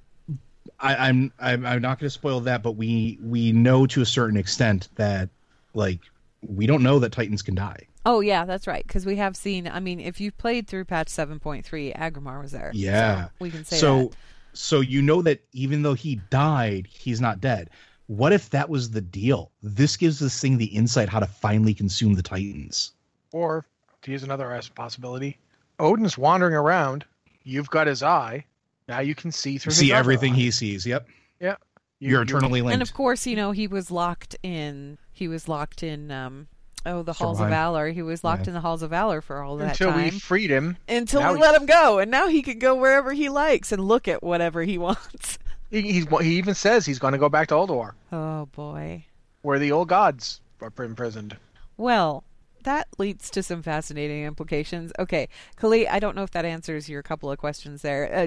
I, I'm I'm I'm not going to spoil that, but we we know to a certain extent that like we don't know that Titans can die.
Oh yeah, that's right. Because we have seen. I mean, if you played through patch seven point three, Aggramar was there.
Yeah.
so we can say
so
that.
so you know that even though he died, he's not dead. What if that was the deal? This gives this thing the insight how to finally consume the Titans.
Or to use another as- possibility, Odin's wandering around. You've got his eye. Now you can see through.
See
his
everything
eye.
he sees. Yep.
Yeah. You-
You're
you-
eternally linked.
And of course, you know he was locked in. He was locked in. Um, oh, the halls of valor. He was locked
Yeah.
in the halls of valor for all that
until we
time.
freed him.
until
Now
we
he-
let him go, and now he can go wherever he likes and look at whatever he wants.
He, he's, he even says he's going to go back to Ulduar,
Oh boy.
where the old gods are imprisoned.
Well, that leads to some fascinating implications. Okay, Kali, I don't know if that answers your couple of questions there. Uh,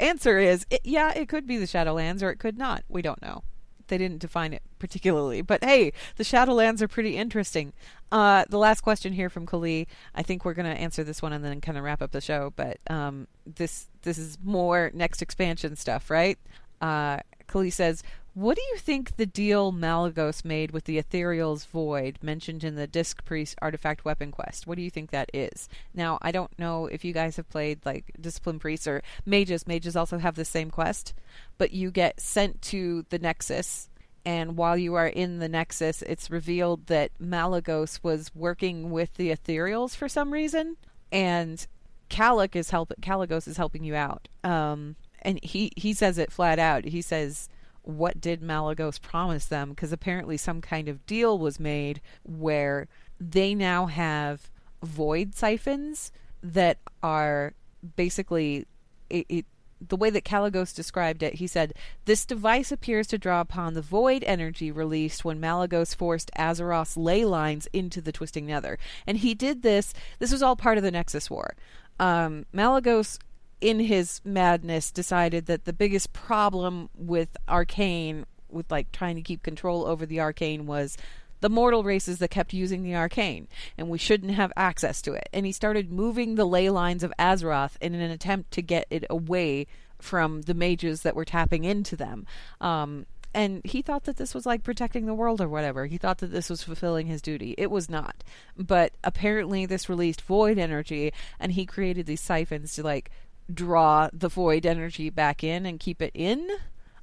answer is it, yeah, it could be the Shadowlands or it could not. We don't know. They didn't define it particularly, but hey, the Shadowlands are pretty interesting. Uh, the last question here from Kali, I think we're going to answer this one and then kind of wrap up the show. But um, this this is more next expansion stuff, right? Uh, Kali says, "What do you think the deal Malygos made with the Ethereal's Void mentioned in the Disc Priest Artifact Weapon Quest? What do you think that is?" Now, I don't know if you guys have played like Discipline Priests or Mages. Mages also have the same quest, but you get sent to the Nexus. And while you are in the Nexus, it's revealed that Malygos was working with the Ethereals for some reason, and Calic is help Kalecgos is helping you out. Um, and he he says it flat out. He says, "What did Malygos promise them?" Because apparently some kind of deal was made where they now have void siphons that are basically it, it the way that Kalecgos described it, he said, This device appears to draw upon the void energy released when Malygos forced Azeroth's ley lines into the Twisting Nether. And he did this, this was all part of the Nexus War. Um, Malygos, in his madness, decided that the biggest problem with Arcane, with like trying to keep control over the Arcane, was the mortal races that kept using the arcane, and we shouldn't have access to it. And he started moving the ley lines of Azeroth in an attempt to get it away from the mages that were tapping into them. Um, and he thought that this was like protecting the world or whatever. He thought that this was fulfilling his duty. It was not. But apparently, this released void energy, and he created these siphons to like draw the void energy back in and keep it in.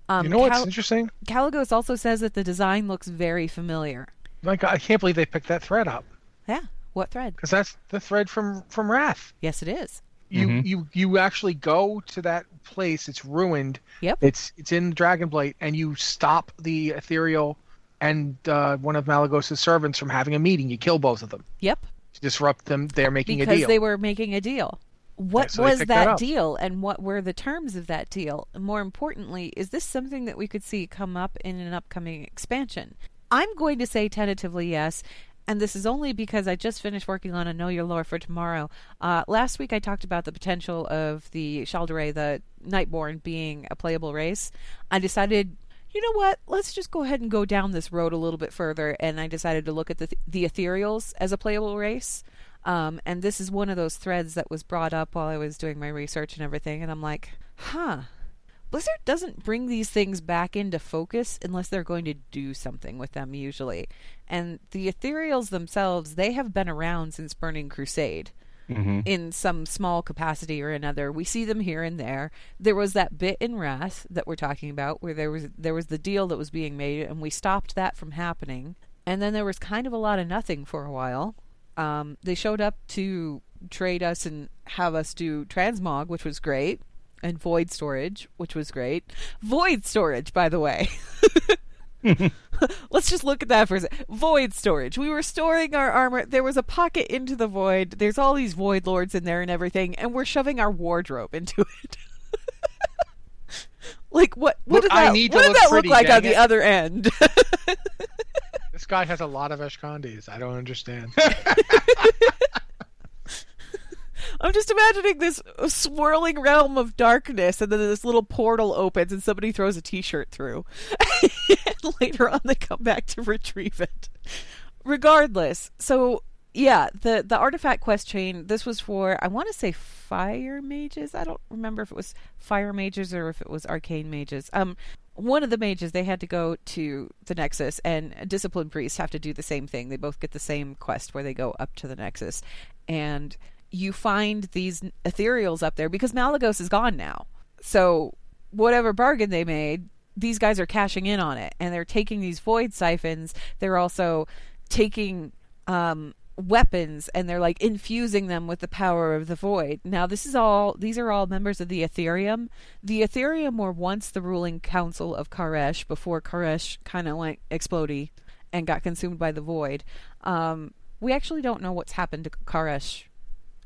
Um,
you know what's
Cal-
interesting?
Kalecgos also says that the design looks very familiar.
Like I can't believe they picked that thread up
Yeah. What thread?
because that's the thread from from Wrath.
Yes, it is.
You
Mhm.
you you actually go to that place. It's ruined.
Yep.
It's it's in Dragonblight, and you stop the ethereal and uh, one of Malygos' servants from having a meeting. You kill both of them
Yep.
to disrupt them. They're making a deal.
Because they were making a deal. What
so
was
that
that deal and what were the terms of that deal? More importantly, is this something that we could see come up in an upcoming expansion? I'm going to say tentatively yes. And this is only because I just finished working on a Know Your Lore for tomorrow. Uh, last week I talked about the potential of the Shal'dorei, the Nightborn, being a playable race. I decided you know what? Let's just go ahead and go down this road a little bit further. And I decided to look at the the ethereals as a playable race. Um, and this is one of those threads that was brought up while I was doing my research and everything. And I'm like, huh. Blizzard doesn't bring these things back into focus unless they're going to do something with them, usually. And the ethereals themselves, they have been around since Burning Crusade
Mm-hmm.
in some small capacity or another. We see them here and there. There was that bit in Wrath that we're talking about where there was there was the deal that was being made and we stopped that from happening. And then there was kind of a lot of nothing for a while. Um, they showed up to trade us and have us do transmog, which was great, and void storage, which was great. Void storage, by the way. Let's just look at that for a second. Void storage. We were storing our armor. There was a pocket into the void. There's all these void lords in there and everything, and we're shoving our wardrobe into it. like what? What
Look,
does
I
that? what does
look
that look like on the other end?
Guy has a lot of Ashkandis. I don't understand.
I'm just imagining this swirling realm of darkness, and then this little portal opens, and somebody throws a T-shirt through. and later on, they come back to retrieve it. Regardless, so yeah, the the artifact quest chain. This was for I want to say fire mages. I don't remember if it was fire mages or if it was arcane mages. Um, one of the mages they had to go to the Nexus, and disciplined priests have to do the same thing. They both get the same quest where they go up to the Nexus, and you find these ethereals up there because Malygos is gone now. So whatever bargain they made, these guys are cashing in on it, and they're taking these void siphons. They're also taking um, weapons and they're like infusing them with the power of the void. Now, this is all, these are all members of the Ethereum. The Ethereum were once the ruling council of K'aresh before K'aresh kind of went explodey and got consumed by the void. Um, we actually don't know what's happened to K'aresh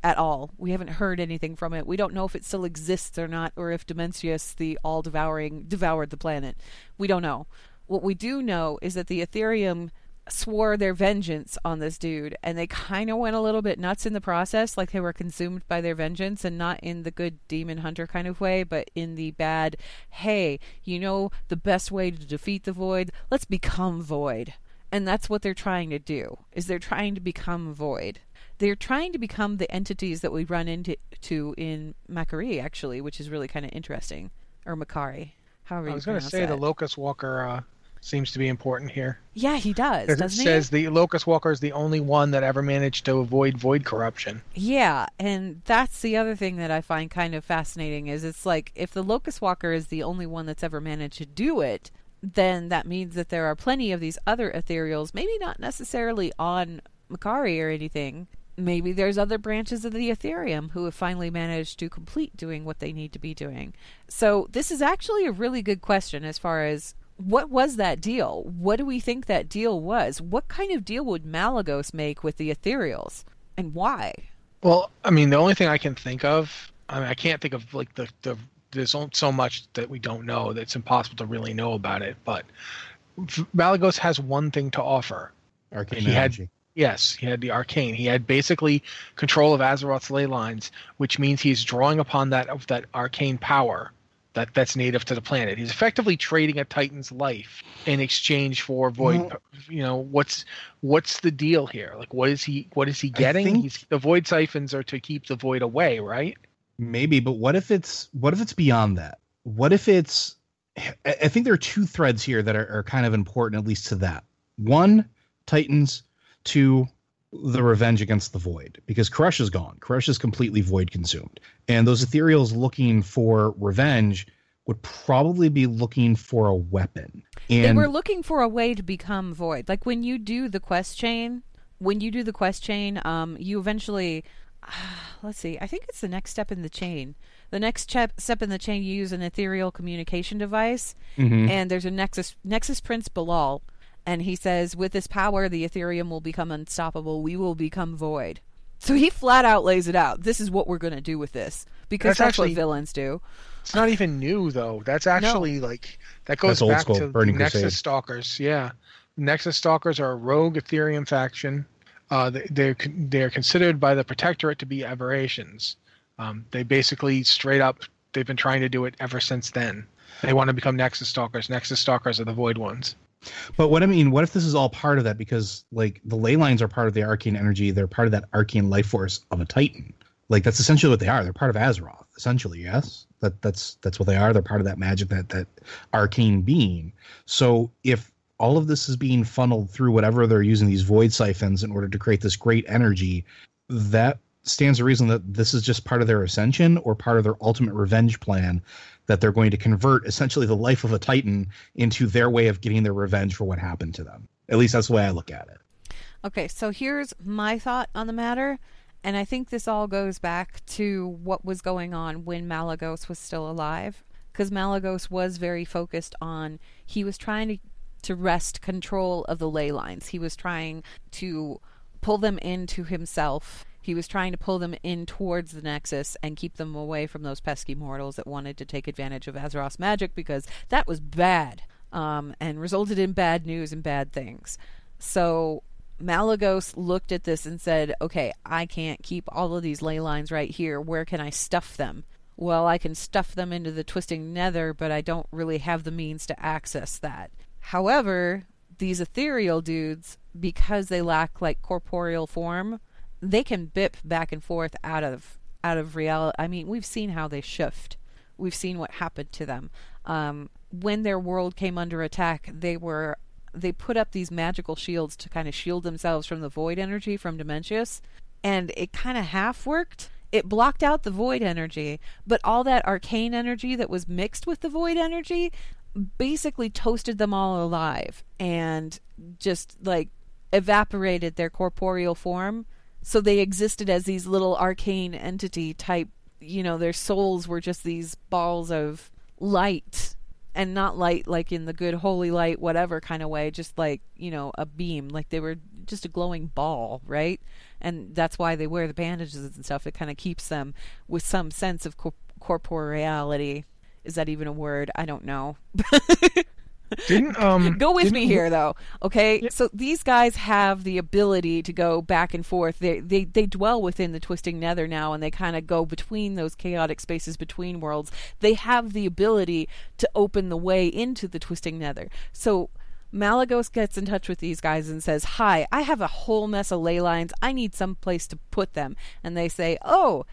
at all. We haven't heard anything from it. We don't know if it still exists or not, or if Dimensius, the all devouring, devoured the planet. We don't know. What we do know is that the Ethereum swore their vengeance on this dude and they kind of went a little bit nuts in the process like they were consumed by their vengeance and not in the good demon hunter kind of way but in the bad hey you know the best way to defeat the void? Let's become void. And that's what they're trying to do is they're trying to become void. They're trying to become the entities that we run into to in Mac'Aree actually which is really kind of interesting. Or Mac'Aree however
I was
going
to say
that.
the Locust Walker uh, seems to be important here.
yeah he does
it
doesn't he
says the Locust Walker is the only one that ever managed to avoid void corruption.
Yeah, and that's the other thing that I find kind of fascinating is it's like if the Locust Walker is the only one that's ever managed to do it, then that means that there are plenty of these other ethereals, maybe not necessarily on Mac'Aree or anything. Maybe there's other branches of the Ethereum who have finally managed to complete doing what they need to be doing. So this is actually a really good question as far as what was that deal? What do we think that deal was? What kind of deal would Malygos make with the ethereals? And why?
Well, I mean, the only thing I can think of, I mean, I can't think of like the the there's so much that we don't know that it's impossible to really know about it. But Malygos has one thing to offer.
Arcane
He had-
energy.
Yes, he had the arcane. He had basically control of Azeroth's ley lines, which means he's drawing upon that of that arcane power that that's native to the planet. He's effectively trading a Titan's life in exchange for void.
Well-
you know what's what's the deal here? Like, what is he? What is he getting? He's the void siphons are to keep the void away, right?
Maybe, but what if it's what if it's beyond that? What if it's I I think there are two threads here that are, are kind of important, at least to that. One, Titans. Two, the revenge against the void. Because K'aresh is gone. K'aresh is completely void consumed. And those ethereals looking for revenge would probably be looking for a weapon. And
they were looking for a way to become void. Like when you do the quest chain, when you do the quest chain, um, you eventually, let's see, I think it's the next step in the chain. The next step step in the chain, you use an ethereal communication device,
Mhm.
and there's a Nexus Nexus Prince Bilaal, and he says, "With this power, the Ethereum will become unstoppable. We will become void." So he flat out lays it out. This is what we're going to do with this because
That's
that's,
actually-
what villains do.
It's not even new though. That's actually like that goes
That's old
back
school,
to
Burning
Nexus
Crusade.
Stalkers. Yeah, Nexus Stalkers are a rogue Ethereum faction. Uh, they, they're they're considered by the Protectorate to be aberrations. Um, they basically straight up they've been trying to do it ever since then. They want to become Nexus Stalkers. Nexus Stalkers are the Void ones.
But what I mean, what if this is all part of that? Because like the ley lines are part of the arcane energy, they're part of that arcane life force of a Titan. Like that's essentially what they are. They're part of Azeroth, essentially. Yes, that that's that's what they are. They're part of that magic, that that arcane being. So if all of this is being funneled through whatever they're using these void siphons in order to create this great energy, that stands to reason that this is just part of their ascension or part of their ultimate revenge plan that they're going to convert essentially the life of a titan into their way of getting their revenge for what happened to them. At least that's the way I look at it.
Okay, so here's my thought on the matter, and I think this all goes back to what was going on when Malygos was still alive, because Malygos was very focused on he was trying to to wrest control of the ley lines. He was trying to pull them into himself. He was trying to pull them in towards the Nexus and keep them away from those pesky mortals that wanted to take advantage of Azeroth's magic because that was bad um, and resulted in bad news and bad things. So Malygos looked at this and said, "Okay, I can't keep all of these ley lines right here. Where can I stuff them?" Well, I can stuff them into the twisting nether, but I don't really have the means to access that. However, these ethereal dudes, because they lack like corporeal form, they can bip back and forth out of out of reality. I mean, we've seen how they shift. We've seen what happened to them. Um, when their world came under attack, they were they put up these magical shields to kind of shield themselves from the void energy from Dimensius, and it kind of half worked. It blocked out the void energy, but all that arcane energy that was mixed with the void energy basically toasted them all alive and just like evaporated their corporeal form. So they existed as these little arcane entity type, you know, their souls were just these balls of light and not light like in the good holy light whatever kind of way just like you know a beam like they were just a glowing ball right? And that's why they wear the bandages and stuff. It kind of keeps them with some sense of corporeality. Is that even a word? I don't know
Didn't um
go with me here though okay so these guys have the ability to go back and forth they they, they dwell within the twisting nether now and they kind of go between those chaotic spaces between worlds they have the ability to open the way into the twisting nether so Malygos gets in touch with these guys and says, Hi, I have a whole mess of ley lines. I need some place to put them. And they say, Oh,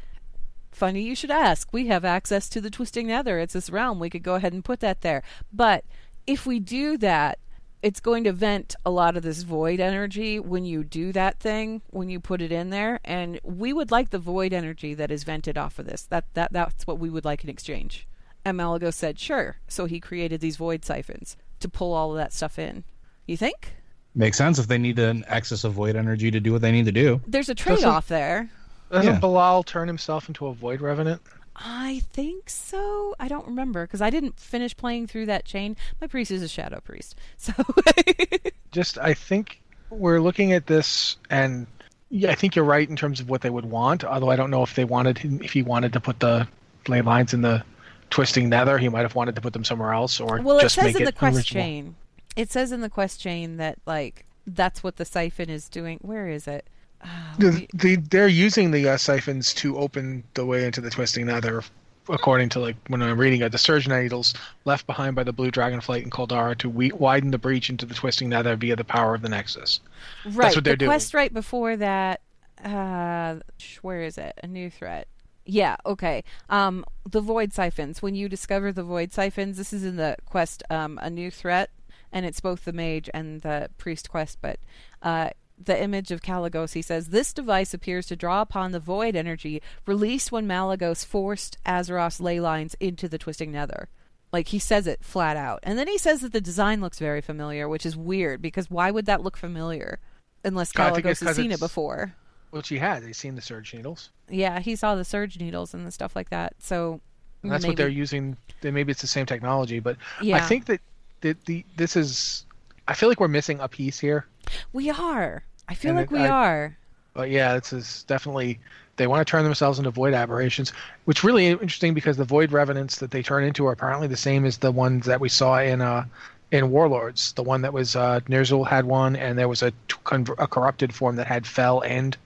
funny you should ask. We have access to the Twisting Nether. It's this realm. We could go ahead and put that there. But if we do that, it's going to vent a lot of this void energy when you do that thing, when you put it in there. And we would like the void energy that is vented off of this. That that that's what we would like in exchange. And Malago said, Sure. So he created these void siphons to pull all of that stuff in. You think?
Makes sense if they need an excess of void energy to do what they need to do.
There's a trade off there.
Doesn't
Yeah.
Bilaal turn himself into a void revenant?
I think so. I don't remember because I didn't finish playing through that chain. My priest is a shadow priest, so
Just I think we're looking at this and yeah, I think you're right in terms of what they would want. Although I don't know if they wanted him, if he wanted to put the ley lines in the twisting nether, he might have wanted to put them somewhere else or
well, it says
make
in
it
the quest
original.
chain. It says in the quest chain that like that's what the siphon is doing. Where is it?
The, the, they're using the uh, siphons to open the way into the twisting nether, according to like when I'm reading it. The surge needles left behind by the blue dragonflight in Coldarra to we- widen the breach into the twisting nether via the power of the nexus.
right.
That's what they're
the
doing.
quest right before that. Uh, where is it? A new threat. Yeah. Okay. Um, the void siphons. When you discover the void siphons, this is in the quest. Um, a new threat, and it's both the mage and the priest quest. But uh, the image of Kalecgos, he says, this device appears to draw upon the void energy released when Malygos forced Azeroth's ley lines into the twisting nether. Like he says it flat out. And then he says that the design looks very familiar, which is weird because why would that look familiar unless Kalecgos
it's
seen it before?
Which he had. He's seen the surge needles.
Yeah, he saw the surge needles and the stuff like that. So
And that's
maybe,
what they're using. Maybe it's the same technology, but I think that the, the this is. I feel like we're missing a piece here.
We are. I feel
And
like
it-
we
I-
are.
But yeah, this is definitely they want to turn themselves into void aberrations, which really interesting because the void revenants that they turn into are apparently the same as the ones that we saw in uh in Warlords. The one that was uh Ner'zhul had one, and there was a, a corrupted form that had fell and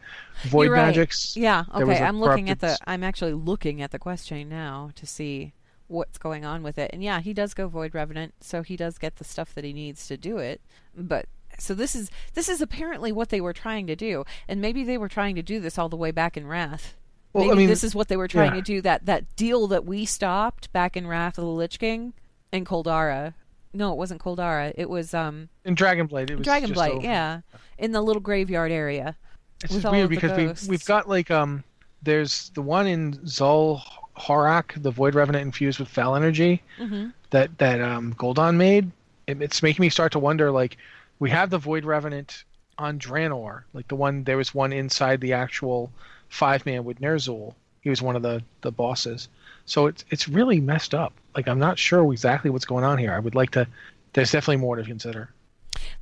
void
right.
magics.
Yeah. Okay. I'm looking at the. I'm actually looking at the quest chain now to see what's going on with it. And yeah, he does go void revenant, so he does get the stuff that he needs to do it. But so this is this is apparently what they were trying to do, and maybe they were trying to do this all the way back in Wrath.
Well, I mean,
this is what they were trying
yeah.
to do. That that deal that we stopped back in Wrath of the Lich King in Coldarra. No, it wasn't Coldarra. It was um
In Dragonblade, it was just
Dragonblight. Yeah, in the little graveyard area.
It's just weird because we we've got like um there's the one in Zul Horak, the Void Revenant infused with Fel energy
Mm-hmm.
that that um Gul'dan made. It, it's making me start to wonder like we have the Void Revenant on Draenor, like the one there was one inside the actual five man with Ner'zhul. He was one of the the bosses. So it's it's really messed up. Like I'm not sure exactly what's going on here. I would like to. There's definitely more to consider.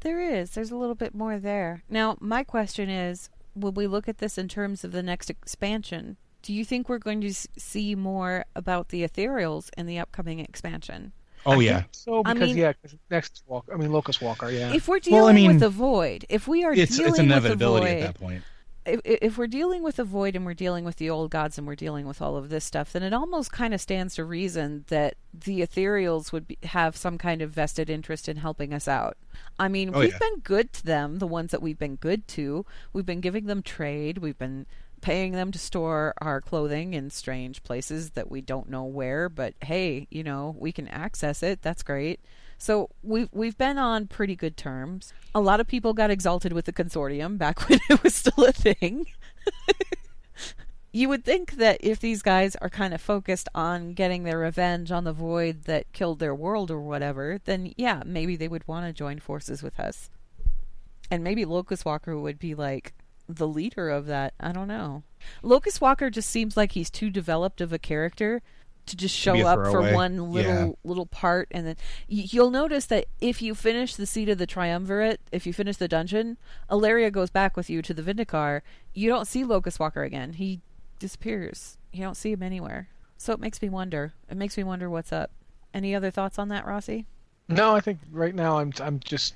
There is. There's a little bit more there. Now, my question is will we look at this in terms of the next expansion? Do you think we're going to see more about the ethereals in the upcoming expansion?
Oh
I
yeah.
think So
I
because
mean-
yeah, 'cause Nexus Walker. I mean Locust Walker. Yeah.
If we're dealing
Well, I mean,
with the void, if we are
It's
dealing
it's
with the void, it's
inevitability
void,
at that point.
if, if we're dealing with the void and we're dealing with the old gods and we're dealing with all of this stuff, then it almost kind of stands to reason that the ethereals would be, have some kind of vested interest in helping us out. I mean,
Oh,
we've
yeah.
been good to them, the ones that we've been good to. We've been giving them trade. We've been paying them to store our clothing in strange places that we don't know where, but hey, you know, we can access it. That's great. So we've we've been on pretty good terms. A lot of people got exalted with the consortium back when it was still a thing. you would think that if these guys are kind of focused on getting their revenge on the void that killed their world or whatever, then yeah, maybe they would want to join forces with us. And maybe Locust Walker would be like the leader of that. I don't know. Locust Walker just seems like he's too developed of a character to just show
be
up for one little
Yeah.
little part and then you'll notice that if you finish the seat of the triumvirate if you finish the dungeon Alleria goes back with you to the Vindicar. You don't see Locust Walker again. He disappears. You don't see him anywhere. So it makes me wonder. It makes me wonder what's up. Any other thoughts on that Rossi?
No, I think right now I'm I'm just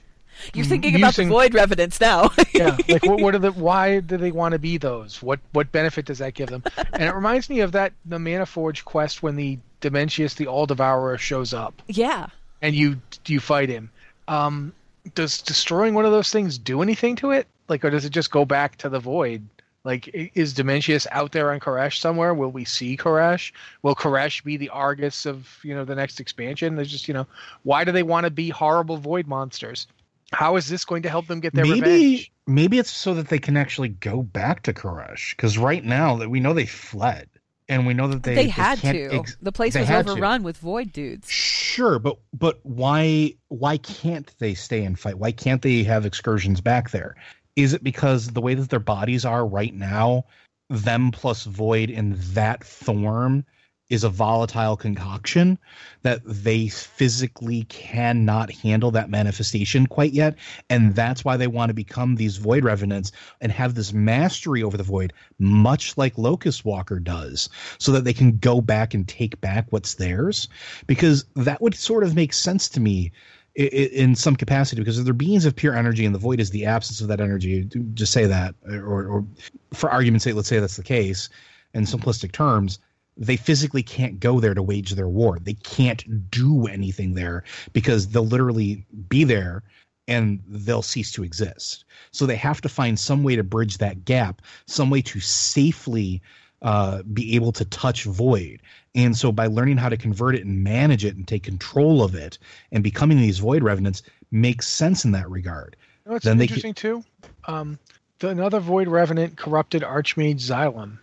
you're thinking about the void revenants now
yeah. Like what, what are the why do they want to be those? What what benefit does that give them? And it reminds me of that the Mana Forge quest when the Dimensius the All Devourer shows up
yeah
and you you fight him. Um, does destroying one of those things do anything to it? Like, or does it just go back to the void? Like, is Dimensius out there on K'aresh somewhere? Will we see K'aresh? Will K'aresh be the Argus of you know the next expansion? There's just you know, why do they want to be horrible void monsters? How is this going to help them get their
maybe
revenge?
maybe it's so that they can actually go back to K'aresh because right now that we know they fled and we know that they
they, had
can't
to
ex-
the place was
had to.
overrun with void dudes
Sure, but but why why can't they stay and fight? Why can't they have excursions back there? Is it because the way that their bodies are right now, them plus void in that form is a volatile concoction that they physically cannot handle that manifestation quite yet. And that's why they want to become these void revenants and have this mastery over the void much like locust walker does so that they can go back and take back what's theirs. Because that would sort of make sense to me in some capacity because they're beings of pure energy and the void is the absence of that energy. Just say that or, or for argument's sake let's say that's the case in simplistic terms they physically can't go there to wage their war. They can't do anything there because they'll literally be there and they'll cease to exist. So they have to find some way to bridge that gap some way to safely uh, be able to touch void. And so by learning how to convert it and manage it and take control of it and becoming these void revenants makes sense in that regard.
You know what's
Then they
interesting too? Um, the, another void revenant corrupted Archmage Xylem.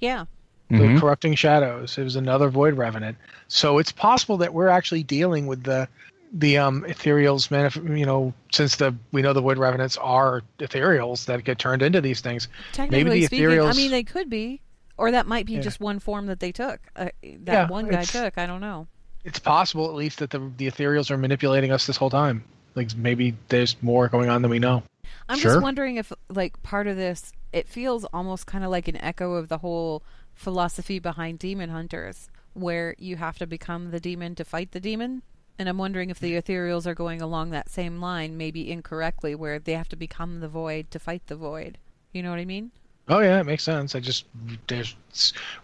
yeah
the
Mhm.
corrupting shadows. It was another void revenant. So it's possible that we're actually dealing with the the um ethereals manif- you know since the we know the void revenants are ethereals that get turned into these things
Technically
the
speaking, I mean, they could be, or that might be
Yeah.
just one form that they took. Uh, that
Yeah,
one guy took. I don't know.
it's possible at least that the the ethereals are manipulating us this whole time like maybe there's more going on than we know
I'm
Sure.
just wondering if, like, part of this, it feels almost kind of like an echo of the whole philosophy behind demon hunters, where you have to become the demon to fight the demon. And I'm wondering if the mm-hmm. ethereals are going along that same line, maybe incorrectly, where they have to become the void to fight the void. You know what I mean?
oh yeah it makes sense i just there's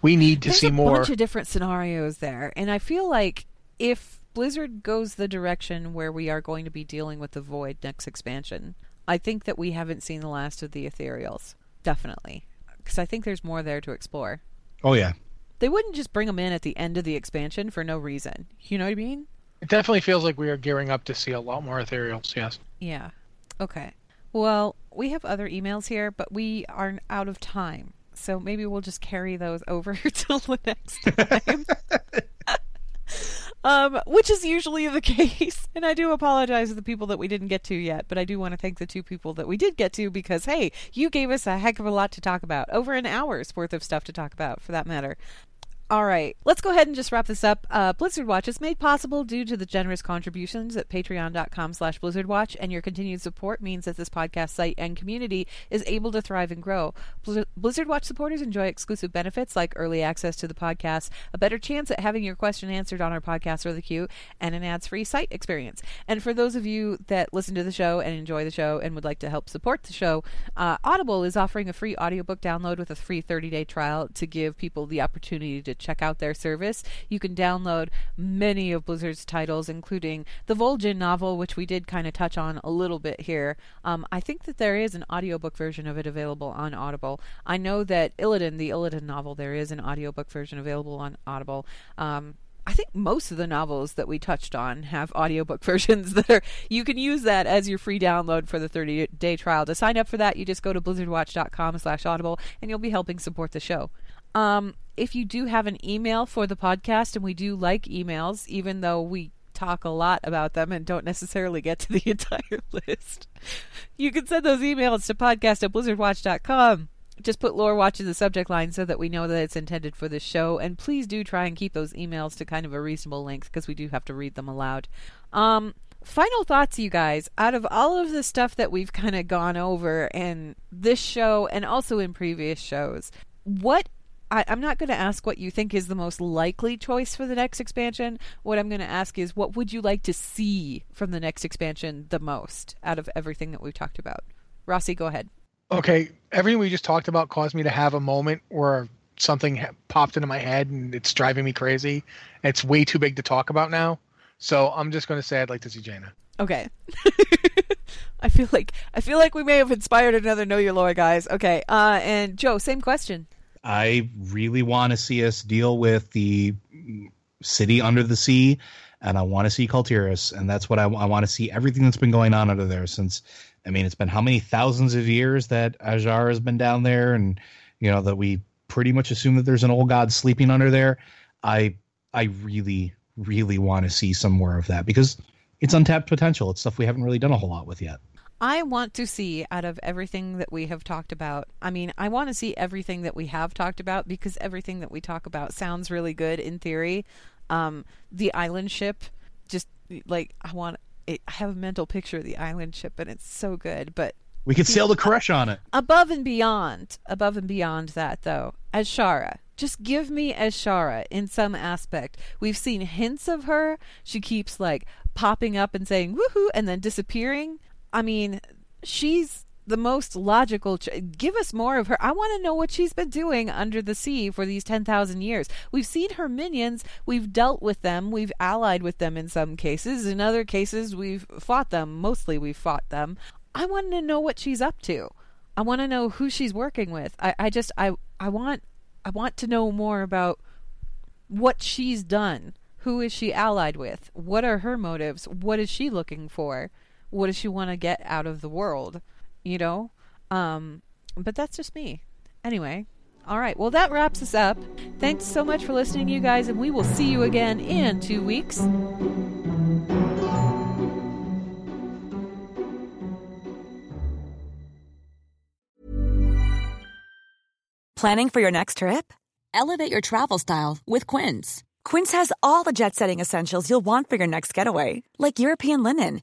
we need to
There's
see
a
more
bunch of different scenarios there, and I feel like if Blizzard goes the direction where we are going to be dealing with the void next expansion, I think that we haven't seen the last of the ethereals. Definitely, because I think there's more there to explore.
Oh yeah
They wouldn't just bring them in at the end of the expansion for no reason. You know what I mean?
it definitely feels like we are gearing up to see a lot more ethereals yes
Yeah. Okay. Well, we have other emails here, but we are out of time. So maybe we'll just carry those over till the next time. um, which is usually the case. And I do apologize to the people that we didn't get to yet, but I do want to thank the two people that we did get to because, hey, you gave us a heck of a lot to talk about. Over an hour's worth of stuff to talk about, for that matter. All right, let's go ahead and just wrap this up. Uh, Blizzard Watch is made possible due to the generous contributions at patreon.com slash blizzardwatch, and your continued support means that this podcast site and community is able to thrive and grow. Blizzard Watch supporters enjoy exclusive benefits like early access to the podcast, a better chance at having your question answered on our podcast or the queue, and an ads-free site experience. And for those of you that listen to the show and enjoy the show and would like to help support the show, uh, Audible is offering a free audiobook download with a free 30-day trial to give people the opportunity to check out their service. You can download many of Blizzard's titles, including the Vol'jin novel, which we did kind of touch on a little bit here. Um, I think that there is an audiobook version of it available on Audible. I know that Illidan, the Illidan novel, there is an audiobook version available on Audible. Um, I think most of the novels that we touched on have audiobook versions that are you can use that as your free download for the 30 day trial. To sign up for that, you just go to blizzardwatch.com slash audible and you'll be helping support the show. Um, if you do have an email for the podcast, and we do like emails, even though we talk a lot about them and don't necessarily get to the entire list, you can send those emails to podcast at blizzardwatch.com. Just put Lore Watch in the subject line so that we know that it's intended for this show. And please do try and keep those emails to kind of a reasonable length because we do have to read them aloud. Um, final thoughts, you guys. Out of all of the stuff that we've kind of gone over in this show and also in previous shows, what I, am not going to ask what you think is the most likely choice for the next expansion. What I'm going to ask is what would you like to see from the next expansion the most out of everything that we've talked about? Rossi, go ahead.
Okay, everything we just talked about caused me to have a moment where something ha- popped into my head and it's driving me crazy. It's way too big to talk about now. So I'm just going to say I'd like to see Jaina.
Okay. I feel like I feel like we may have inspired another Know Your Lore guys. Okay. Uh, and Joe, same question.
I really want to see us deal with the city under the sea, and I want to see Kul and that's what I, I want to see everything that's been going on under there since. I mean, it's been how many thousands of years that Ajar has been down there, and you know that we pretty much assume that there's an old god sleeping under there. I I really really want to see some more of that because it's untapped potential. It's stuff we haven't really done a whole lot with yet.
I want to see out of everything that we have talked about. I mean, I want to see everything that we have talked about because everything that we talk about sounds really good in theory. Um, the island ship, just like I want, it, I have a mental picture of the island ship, and it's so good. But
we could sail the K'aresh on it.
Above and beyond, above and beyond that, though, Azshara. Just give me Azshara in some aspect. We've seen hints of her. She keeps like popping up and saying woohoo and then disappearing. I mean, she's the most logical. Ch- give us more of her. I want to know what she's been doing under the sea for these 10,000 years. We've seen her minions. We've dealt with them. We've allied with them in some cases. In other cases, we've fought them. Mostly, we've fought them. I want to know what she's up to. I want to know who she's working with. I, I just, I, I want, I want to know more about what she's done. Who is she allied with? What are her motives? What is she looking for? What does she want to get out of the world you know? Um but that's just me. Anyway all right well that wraps us up. Thanks so much for listening you guys and we will see you again in two weeks.
Planning for your next trip?
Elevate your travel style with quince.
Quince has all the jet-setting essentials you'll want for your next getaway like european linen